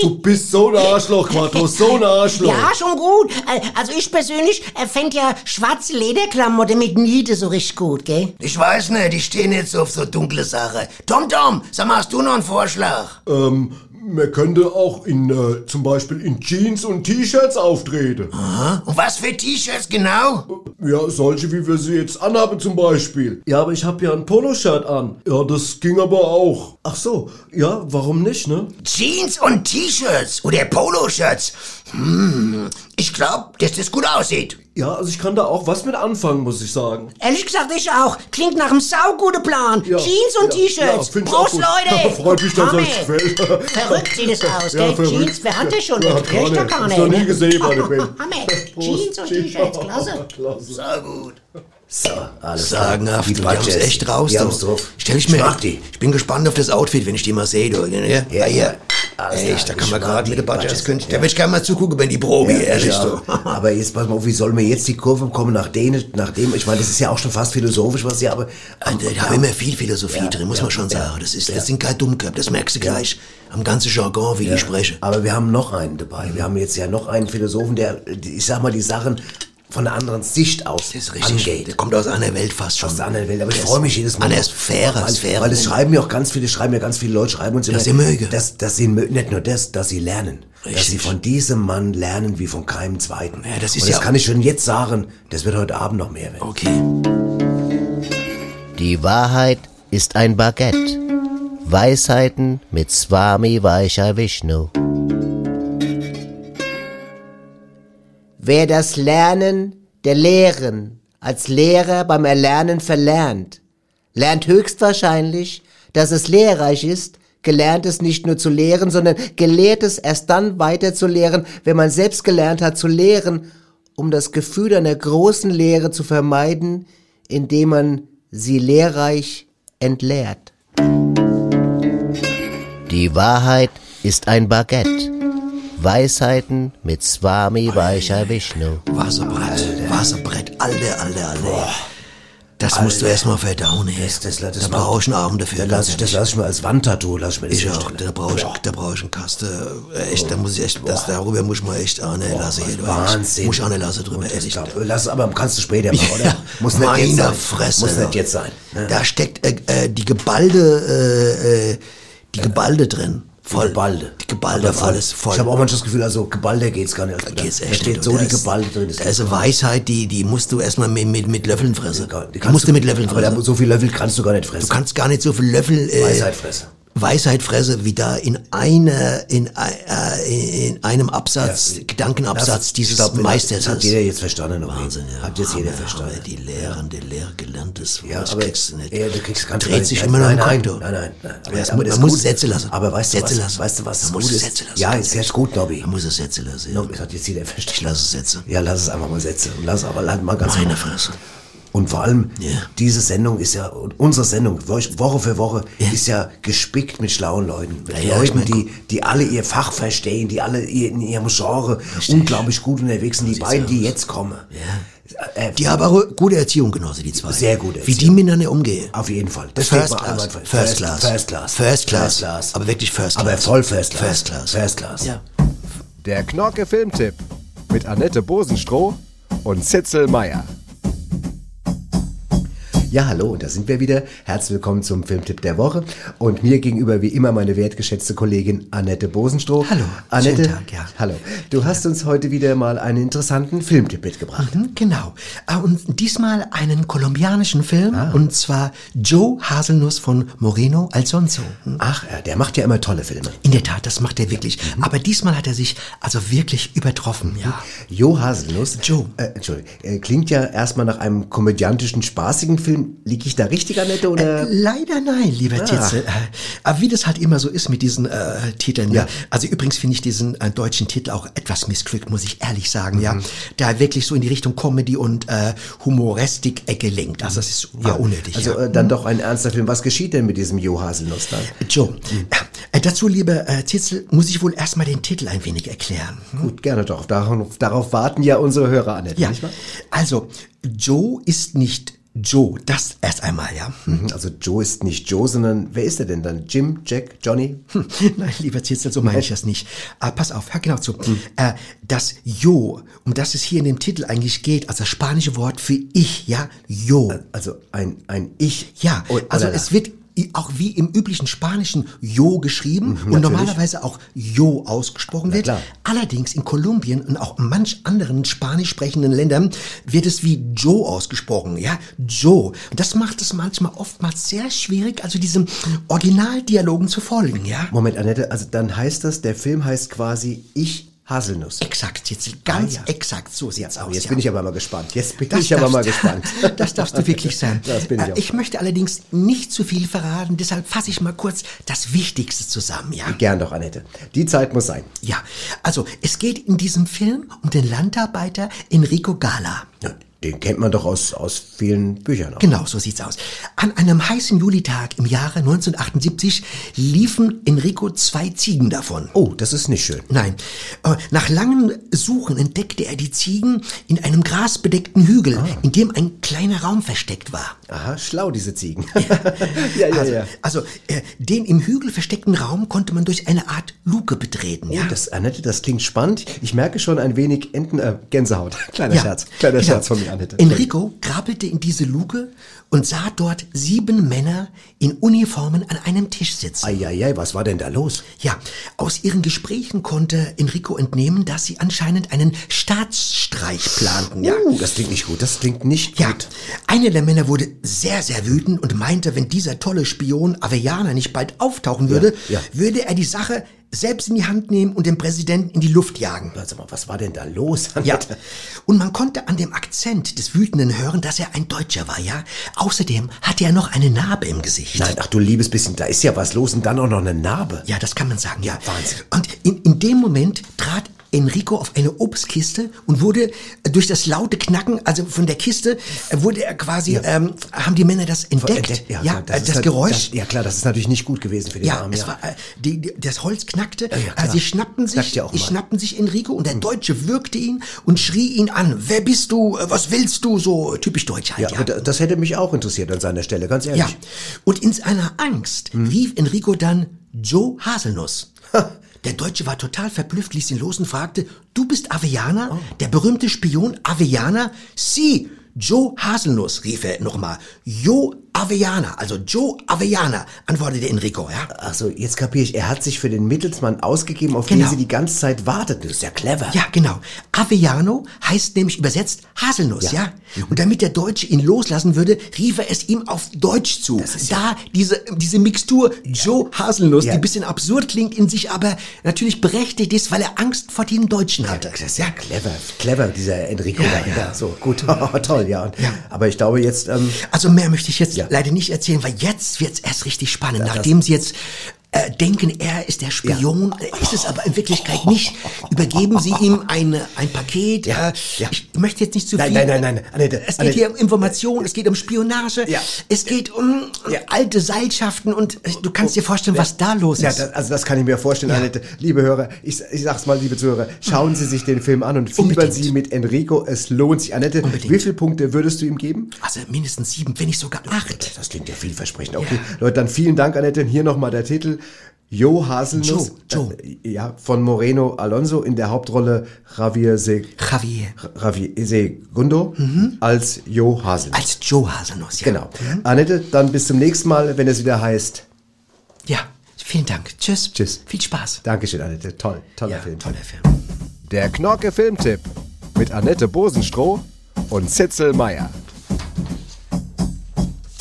Du bist so ein Arschloch, Quattro, so ein Arschloch. ja, schon gut. Äh, Also ich persönlich äh, fänd ja schwarze Lederklamotte mit Niete so richtig gut, gell? Ich weiß nicht, ich stehe nicht so auf so dunkle Sache. Tom Tom, sag mal, hast du noch einen Vorschlag? Ähm, man könnte auch in, äh, zum Beispiel in Jeans und T-Shirts auftreten. Aha. Und was für T-Shirts genau? Ja, solche, wie wir sie jetzt anhaben zum Beispiel. Ja, aber ich habe ja ein Poloshirt an. Ja, das ging aber auch. Ach so, ja, warum nicht, ne? Jeans und T-Shirts oder Poloshirts. Hm, ich glaube, dass das gut aussieht. Ja, also ich kann da auch was mit anfangen, muss ich sagen. Ehrlich gesagt, ich auch. Klingt nach einem sauguten Plan. Ja, Jeans und ja, ja, T-Shirts. ich auch Prost. Leute. Freut mich, dass Hammer. euch gefällt. Verrückt sieht es aus, Ja, gell? Jeans, wer hat das schon? Ja, das kriegt doch gar nicht. ich noch nie gesehen, meine Band. Hammer. Prost. Jeans und T-Shirts, klasse. Klasse. So gut. So, alles Sagenhaft, Die haben's Badgers, echt raus. Die haben's drauf. Stell ich mir, mag die. ich bin gespannt auf das Outfit, wenn ich die mal sehe. Du. Ja, ja, Ja, ja. alles Echt, da kann ich man gerade mit den Badgers, Badgers, könnte, ja. da würde ich gerne mal zugucken, wenn die Probe, Ja, ehrlich. ich auch. Aber jetzt pass mal auf, wie soll mir jetzt die Kurve kommen nach denen, nachdem, ich meine, das ist ja auch schon fast philosophisch, was sie aber. Also, da haben immer viel Philosophie Ja, drin, muss ja, man schon ja. sagen. Das, ist, Ja. das sind keine Dummköpfe, das merkst du gleich. Am ganzen Jargon, wie Ja, die sprechen. Aber wir haben noch einen dabei. Wir haben jetzt ja noch einen Philosophen, der, ich sag mal, die Sachen von einer anderen Sicht aus Das ist richtig. angeht. Der kommt aus einer Welt fast schon. Aus der anderen Welt. Aber ich Der freue mich jedes Mal. Einer ist fairer, weil, ist fairer. Weil es schreiben ja auch ganz viele, schreiben ja ganz viele Leute, schreiben uns immer, Dass sie mögen. Dass, dass sie nicht nur das, dass sie lernen. Dass Richtig. sie von diesem Mann lernen wie von keinem zweiten. Ja, das ist Und das ja- kann ich schon jetzt sagen, das wird heute Abend noch mehr werden. Okay. Die Wahrheit ist ein Baguette. Weisheiten mit Swami Vaishya Vishnu. Wer das Lernen der Lehren als Lehrer beim Erlernen verlernt, lernt höchstwahrscheinlich, dass es lehrreich ist, Gelerntes nicht nur zu lehren, sondern Gelehrtes erst dann weiter zu lehren, wenn man selbst gelernt hat zu lehren, um das Gefühl einer großen Lehre zu vermeiden, indem man sie lehrreich entleert. Die Wahrheit ist ein Baguette. Weisheiten mit Swami Vaishya Vishnu. Wasserbrett, Wasserbrett, alter, alter, alter. Das musst du erstmal verdauen, ey. Das, das, das da brauche ich einen Abend dafür. Da lass ich, das lass ich mir als Wandtattoo, lass ich mir das Ich auch, da brauche ich, da brauche ich einen Kasten. Äh, Echt, da muss ich echt, das, darüber muss ich mal echt eine lassen. hier. Wahnsinn. Muss ich eine lassen drüber, ehrlich. lass aber kannst du später machen, oder? Ja, Muss nicht jetzt sein. Fresse. Muss nicht jetzt sein. ne? Da steckt äh, äh, die Gebalde, äh, äh, die Gebalde drin. Voll. Gebalde. Die Gebalde, Aber voll. alles voll. Ich habe auch manchmal das Gefühl, also Gebalde geht's gar nicht. Da geht's da echt steht nicht. so Da die ist- Gebalde drin. das Da ist eine. Weisheit, die, die musst du erstmal mit, mit, mit Löffeln fressen. Die Die musst du mit Löffeln Aber da, fressen. so viel Löffel kannst du gar nicht fressen. Du kannst gar nicht so viel Löffel äh, Weisheit fressen. Weisheit fresse, wie da in einer in, äh, in einem Absatz, Gedankenabsatz Das- dieses glaub, Meisters hat jeder jetzt verstanden. Wahnsinn, ja. Hat jetzt jeder Aber- verstanden. Die Lehren, die Lehre gelerntes Wort Ja, das aber kriegst du nicht. Ja, du kriegst ganz Dreht sich nein, immer noch nein, im nein, Kopf, du. nein, nein, nein. Aber, Ja, aber man muss gut- Sätze lassen. Aber weißt du Sätze was? lassen. Weißt du was? Man muss? Sätze lassen. Ja, ist sehr gut, Nobby. Man muss es Sätze lassen. Ja. Nobby, das hat jetzt jeder verstanden. Ich lasse es Sätze. Ja, lass es einfach mal setzen. Lass aber halt mal ganz Meine Fresse. Und vor allem, Ja. diese Sendung ist ja, unsere Sendung, Woche für Woche, ist ja gespickt mit schlauen Leuten. Mit Ja, ja, Leuten, ich mein, die, die alle ihr Fach verstehen, die alle ihr- in ihrem Genre unglaublich gut unterwegs sind. Die beiden, die jetzt kommen. Äh, Die haben auch eine gute Erziehung genossen, die zwei. Sehr gute Wie die miteinander umgehen. Auf jeden Fall. Das First class. einwandfrei. First class. First class. First class. First class. Aber wirklich first Aber class. voll First class. First class. First class. Ja. Der Knorke Filmtipp mit Annette Bosenstroh und Zitzel Meier. Ja, hallo, da sind wir wieder. Herzlich willkommen zum Filmtipp der Woche. Und mir gegenüber wie immer meine wertgeschätzte Kollegin Annette Bosenstroh. Hallo, Annette. schönen Tag, ja. Hallo. Du hast uns heute wieder mal einen interessanten Filmtipp mitgebracht. Mhm, Genau. Äh, Und diesmal einen kolumbianischen Film, Ah. und zwar Joe Haselnuss von Moreno Alfonso. Hm? Ach, ja, der macht ja immer tolle Filme. In der Tat, das macht er wirklich. Mhm. Aber diesmal hat er sich also wirklich übertroffen, ja. Jo Haselnuss. Joe. Äh, Entschuldigung. Äh, klingt ja erstmal nach einem komödiantischen, spaßigen Film. Lieg ich da richtig, Annette, oder? Äh, leider nein, lieber Ah. Titzel. Äh, aber wie das halt immer so ist mit diesen äh, Titeln. Ja. Ja. Also übrigens finde ich diesen äh, deutschen Titel auch etwas missglückt, muss ich ehrlich sagen. Mhm. Ja, da wirklich so in die Richtung Comedy und äh, Humorestik-Ecke lenkt. Also das ist war unnötig. Also ja. äh, dann doch ein ernster Film. Was geschieht denn mit diesem Jo Haselnuss dann? Joe, äh, dazu, lieber äh, Titzel, muss ich wohl erstmal den Titel ein wenig erklären. Gut, gerne doch. Darauf, darauf warten ja unsere Hörer, Annette, Ja, nicht wahr? also Joe ist nicht Joe, das erst einmal, ja. Mhm, Also Joe ist nicht Joe, sondern wer ist er denn dann? Jim, Jack, Johnny? Hm, Nein, lieber Zitzel, so meine ich das nicht. Ah, pass auf, hör genau zu. Hm. Äh, das Yo, um das es hier in dem Titel eigentlich geht, also das spanische Wort für ich, ja, Yo. Also ein, ein Ich. Ja, Oh, also es wird auch wie im üblichen Spanischen Yo geschrieben und natürlich. normalerweise auch Yo ausgesprochen Na wird. klar. Allerdings in Kolumbien und auch manch anderen spanisch sprechenden Ländern wird es wie Joe ausgesprochen, ja, Joe. Und das macht es manchmal oftmals sehr schwierig, also diesem Originaldialogen zu folgen, ja. Moment, Annette, also dann heißt das, der Film heißt quasi Ich Haselnuss. Exakt, jetzt ganz Ah, ja. exakt, so sieht's aus. Jetzt ja. bin ich aber mal gespannt. Jetzt bin Das ich aber mal gespannt. Das darfst du wirklich sein. Das bin ich Äh, auch. Ich möchte allerdings nicht zu viel verraten, deshalb fasse ich mal kurz das Wichtigste zusammen, ja? Gern doch, Annette. Die Zeit muss sein. Ja, also es geht in diesem Film um den Landarbeiter Enrico Gala. Ja, den kennt man doch aus, aus vielen Büchern. Auch. Genau, so sieht's aus. An einem heißen Julitag im Jahre 1978 liefen Enrico zwei Ziegen davon. Oh, das ist nicht schön. Nein. Äh, Nach langem Suchen entdeckte er die Ziegen in einem grasbedeckten Hügel, Ah. in dem ein kleiner Raum versteckt war. Aha, schlau, diese Ziegen. ja, ja, also, also äh, den im Hügel versteckten Raum konnte man durch eine Art Luke betreten. Oh, Ja? das, Annette, das klingt spannend. Ich merke schon ein wenig Enten, äh, Gänsehaut. Kleiner Scherz. Kleiner genau. Scherz von mir, Annette. Enrico krabbelte in diese Luke und sah dort sieben Männer in Uniformen an einem Tisch sitzen. Eieiei, was war denn da los? Ja, aus ihren Gesprächen konnte Enrico entnehmen, dass sie anscheinend einen Staatsstreich planten. Ja. Uh, das klingt nicht gut. Das klingt nicht Ja, gut. einer der Männer wurde sehr, sehr wütend und meinte, wenn dieser tolle Spion Avellaner nicht bald auftauchen würde, Ja, ja. würde er die Sache selbst in die Hand nehmen und den Präsidenten in die Luft jagen. Sag mal, was war denn da los? Ja, und man konnte an dem Akzent des Wütenden hören, dass er ein Deutscher war, ja. Außerdem hatte er noch eine Narbe im Gesicht. Nein, ach du liebes bisschen, da ist ja was los und dann auch noch eine Narbe. Ja, das kann man sagen, ja. Wahnsinn. Und in, in dem Moment trat Enrico auf eine Obstkiste und wurde äh, durch das laute Knacken, also von der Kiste, äh, wurde er quasi, ähm, haben die Männer das entdeckt. Ja, ja, klar, äh, das halt- Geräusch. Das, ja klar, das ist natürlich nicht gut gewesen für den Ja, Armen. es war, die, die, das Holz knackte, ja, sie schnappten sich, ja sie schnappten sich Enrico und der Deutsche würgte ihn und schrie ihn an. Wer bist du? Was willst du? So typisch deutsch halt, ja, ja. das hätte mich auch interessiert an seiner Stelle, ganz ehrlich. Ja, und in seiner Angst rief Enrico dann Joe Haselnuss. Der Deutsche war total verblüfft, ließ ihn los und fragte, du bist Avellaner? Der berühmte Spion Avellaner? Sie, Joe Haselnuss, rief er nochmal. Jo Avellaner, also Joe Avellaner, antwortete Enrico, ja. Ach so, jetzt kapiere ich. Er hat sich für den Mittelsmann ausgegeben, auf Genau. den sie die ganze Zeit wartet. Das ist ja clever. Ja, genau. Avellano heißt nämlich übersetzt Haselnuss, ja. Ja. Und damit der Deutsche ihn loslassen würde, rief er es ihm auf Deutsch zu. da diese, diese Mixtur Joe Haselnuss, Ja. die ein bisschen absurd klingt, in sich aber natürlich berechtigt ist, weil er Angst vor dem Deutschen hatte. Das ist ja clever, clever, dieser Enrico. Ja, ja. so, gut, toll, ja. Und, Aber ich glaube jetzt, ähm, Also mehr möchte ich jetzt leider nicht erzählen, weil jetzt wird's erst richtig spannend. Ja, Nachdem Sie jetzt äh, denken, er ist der Spion, äh, ist es aber in Wirklichkeit nicht. Übergeben Sie ihm eine, ein Paket. Ja, äh, ja. Ich möchte jetzt nicht zu Nein, viel. nein, nein, nein, Annette, es geht Annette. hier um Information, es geht um Spionage, Ja. es geht um alte Seilschaften und äh, du kannst dir vorstellen, was da los ja, ist. das, also das kann ich mir vorstellen, Annette. Liebe Hörer, ich, ich sag's mal, liebe Zuhörer, schauen Sie sich den Film an und fiebern Unbedingt. Sie mit Enrico. Es lohnt sich. Annette, Unbedingt. wie viele Punkte würdest du ihm geben? also mindestens sieben, wenn nicht sogar acht. Das klingt ja vielversprechend. Okay, Leute, dann vielen Dank, Annette. Hier nochmal der Titel. Jo Haselnuss. Joe, Äh, Ja, von Moreno Alonso in der Hauptrolle Javier Se Javier. Javier Segundo als Jo Haselnuss. Als Joe Haselnuss, ja. Genau. Annette, dann bis zum nächsten Mal, wenn es wieder heißt. Ja, vielen Dank. Tschüss. Tschüss. Viel Spaß. Dankeschön, Annette. Toll, toller Ja, Film. toller Film. Der Knorke Filmtipp mit Annette Bosenstroh und Zitzel Meyer.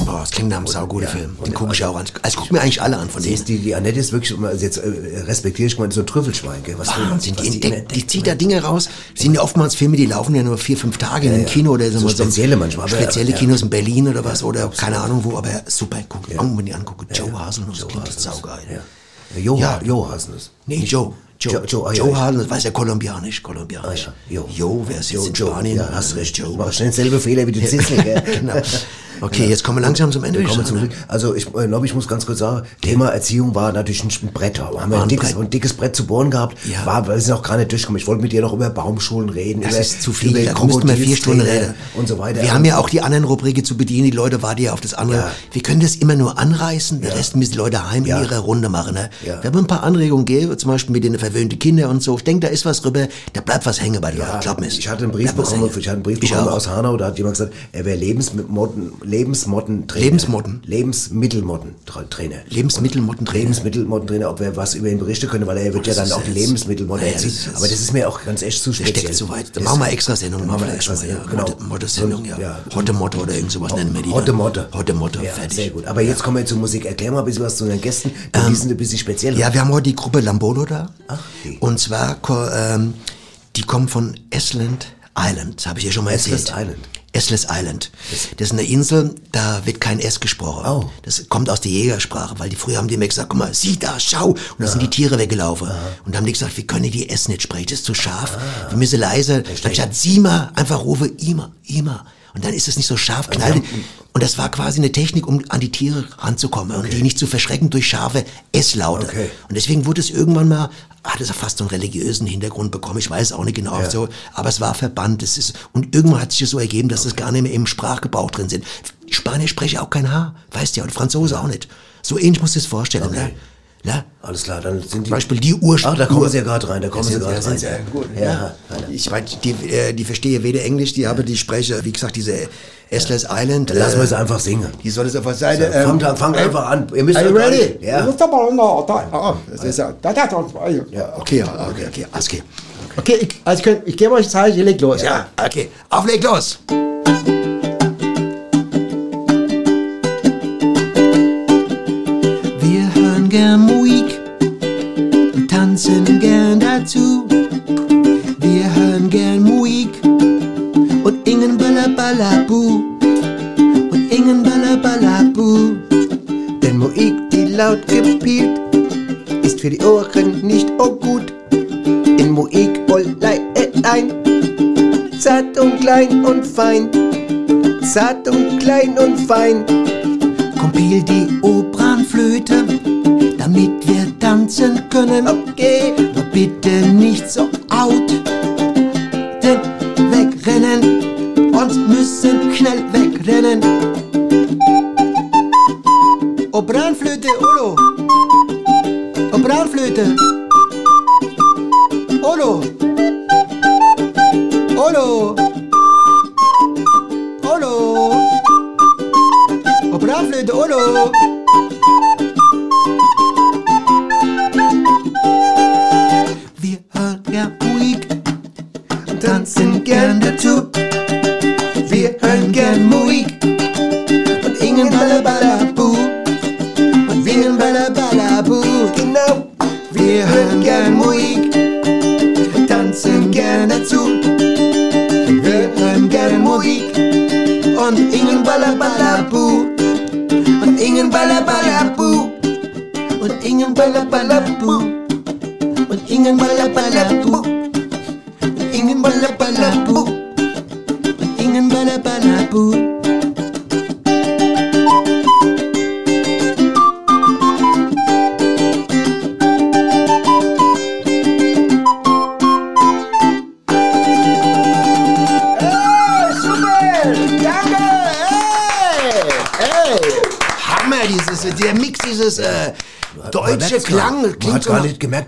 Oh, das klingt nach einem sauguter Film. Den gucke ich auch an. Also guck mir eigentlich alle an von denen. Siehst die, die Annette ist wirklich, also jetzt äh, respektiere ich mal so ein Trüffelschwein. Gell? Was Wahnsinn, was die, immer entdeckt, die zieht da Dinge raus. Das sind ja oftmals Filme, die laufen ja nur vier, fünf Tage in Ja, einem ja. Kino oder so. So mal spezielle manchmal, aber- Spezielle ja. Kinos in Berlin oder was oder keine Ahnung wo, aber super, guck, unbedingt angucken. Joe Haselnuss, das klingt saugeil. Ja. Jo, Ja. jo Haselnuss. Nee, Joe. Joe, Joe, Joe, ja, Joe ja. Haselnuss, weiß ja kolumbianisch, kolumbianisch. Ah, ja. Ist jetzt Jo, in Joe. Spanien? Ja, hast recht. Joe. Mach schnell selbe Fehler wie die Zitzel, genau. Okay, jetzt kommen wir langsam zum Ende. Wir kommen ich zum Glück. Also ich äh, glaube, ich muss ganz kurz sagen, Thema Erziehung war natürlich ein, Brett. Da haben wir ein ein dickes, Brett. ein dickes Brett zu bohren gehabt. Ja. War, wir sind auch gar nicht durchgekommen. Ich wollte mit dir noch über Baumschulen reden. Das über, ist zu viel, über da müssten wir vier Stunden reden. Und so weiter. Wir haben ja auch die anderen Rubriken zu bedienen, die Leute warten ja auf das andere. Ja. Wir können das immer nur anreißen, den Rest müssen die Leute heim Ja. in ihrer Runde machen. Ne? Ja. Wir haben ein paar Anregungen gegeben, zum Beispiel mit den verwöhnten Kindern und so. Ich denke, da ist was rüber, da bleibt was hängen bei den Leuten, glaub mir. Ich hatte einen Brief bekommen, ich hatte einen Brief Ich bekommen aus Hanau, da hat jemand gesagt, er wäre Lebensmotten, Lebensmottentrainer. Lebensmotten? Lebensmittelmottentrainer. Lebensmittelmottentrainer. Lebensmittelmottentrainer, ob wir was über ihn berichten können, weil er wird ja Das dann auch die Lebensmittelmotten Naja, das ist- Aber das ist mir auch ganz echt zu speziell. steckt zu weit. Dann machen wir extra Sendung, machen wir Ja, extra Sendung. genau. Motte- Motte-Sendung, ja. Ja. Hotte Motto oder irgend sowas nennen wir die. Hotte. Motte. Hotte Motto, Ja, fertig. sehr gut. Aber jetzt kommen wir zur Musik. Erklär mal ein bisschen was zu den Gästen. denn die sind ein bisschen speziell. Ja, wir haben heute die Gruppe Lambolo da. Ach, die. Und zwar, ähm, die kommen von Esland Island. Habe ich ja schon mal erzählt. Island. Esles Island. Das ist eine Insel, da wird kein S gesprochen. Oh. Das kommt aus der Jägersprache, weil die früher haben die immer gesagt, guck mal, sieh da, schau. Und da sind die Tiere weggelaufen. Und da haben die gesagt, wir können die S nicht sprechen, das ist zu scharf. Wir müssen leise, anstatt Sima, einfach rufe Ima, Ima. Und dann ist es nicht so scharf knallt. Und das war quasi eine Technik, um an die Tiere ranzukommen und die nicht zu verschrecken durch scharfe Esslaute. Okay. Und deswegen wurde es irgendwann mal, hat es fast so einen religiösen Hintergrund bekommen. Ich weiß auch nicht genau Ja. so, aber es war verbannt. Es ist, und irgendwann hat sich das so ergeben, dass es gar nicht mehr im Sprachgebrauch drin sind. Spanier sprechen auch kein H, weißt ja, und Franzose auch nicht. So ähnlich musst du es vorstellen, ne? Ne? Alles klar, dann sind die... Zum Beispiel die Ursprung. Ach, da kommen sie ja gerade rein, da kommen sie ja, gerade rein. ja, gut. Ja, Ja. Ich weiß, die, äh, die verstehe weder Englisch, die aber die spreche, wie gesagt, diese Estlers Island. Dann lassen wir äh, es einfach singen. Die soll es auf der Seite. So, fangt an- fangt einfach an. Ihr müsst Are you ja ready? ja. Ah, ja. Ja, okay, ja, okay, okay, alles okay. Okay, ich, also ich, ich gebe euch Zeit, ihr legt los. Ja, okay. Auf, legt los. Ingen Balla Balla Bu. Und ingen Balla Balla Bu. Denn Moik, die laut gepielt, ist für die Ohren nicht auch gut. In Moik Ollei ein, zart und klein und fein, zart und klein und fein. Kompil die Opernflöte, damit wir tanzen können. Okay, aber bitte nicht so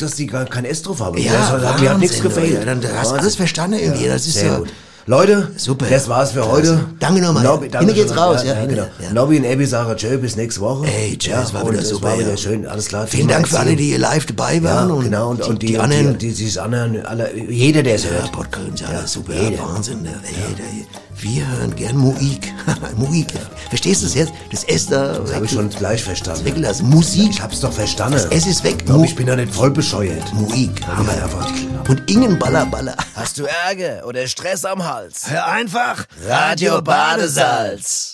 dass die gar kein S drauf haben. Ja, das hat, mir hat nichts Wahnsinn, gefehlt. Leute. Dann- du hast Wahnsinn. alles verstanden irgendwie. Das ist ja- gut. Leute, Super. das war's für heute. Danke nochmal. Nobby, Hinten geht's schön. raus, Ja, ja, genau. ja. Nobby und Abby sagen Tschö, bis nächste Woche. Ey, tschö, es war und wieder es super, war wieder ja. schön, alles klar. Vielen Dank für alle, die hier live dabei waren. Ja, und genau, und, und die, die anderen. die, die, die, anderen, alle, jeder, der es Ja, hört. Podcast, ja, Ja, super, jeder. Wahnsinn. Ne? Jeder, wir hören gern Muik. Muik. Verstehst du es jetzt? Das S da. Das habe ich schon gleich verstanden. Weggelassen. Musik. Ich hab's doch verstanden. Das S ist weg. Ich, glaub, ich bin ja nicht voll bescheuert. Muik. Hammer einfach. Und Ingen Baller Baller. Hast du Ärger oder Stress am Hals? Hör einfach Radio Badesalz.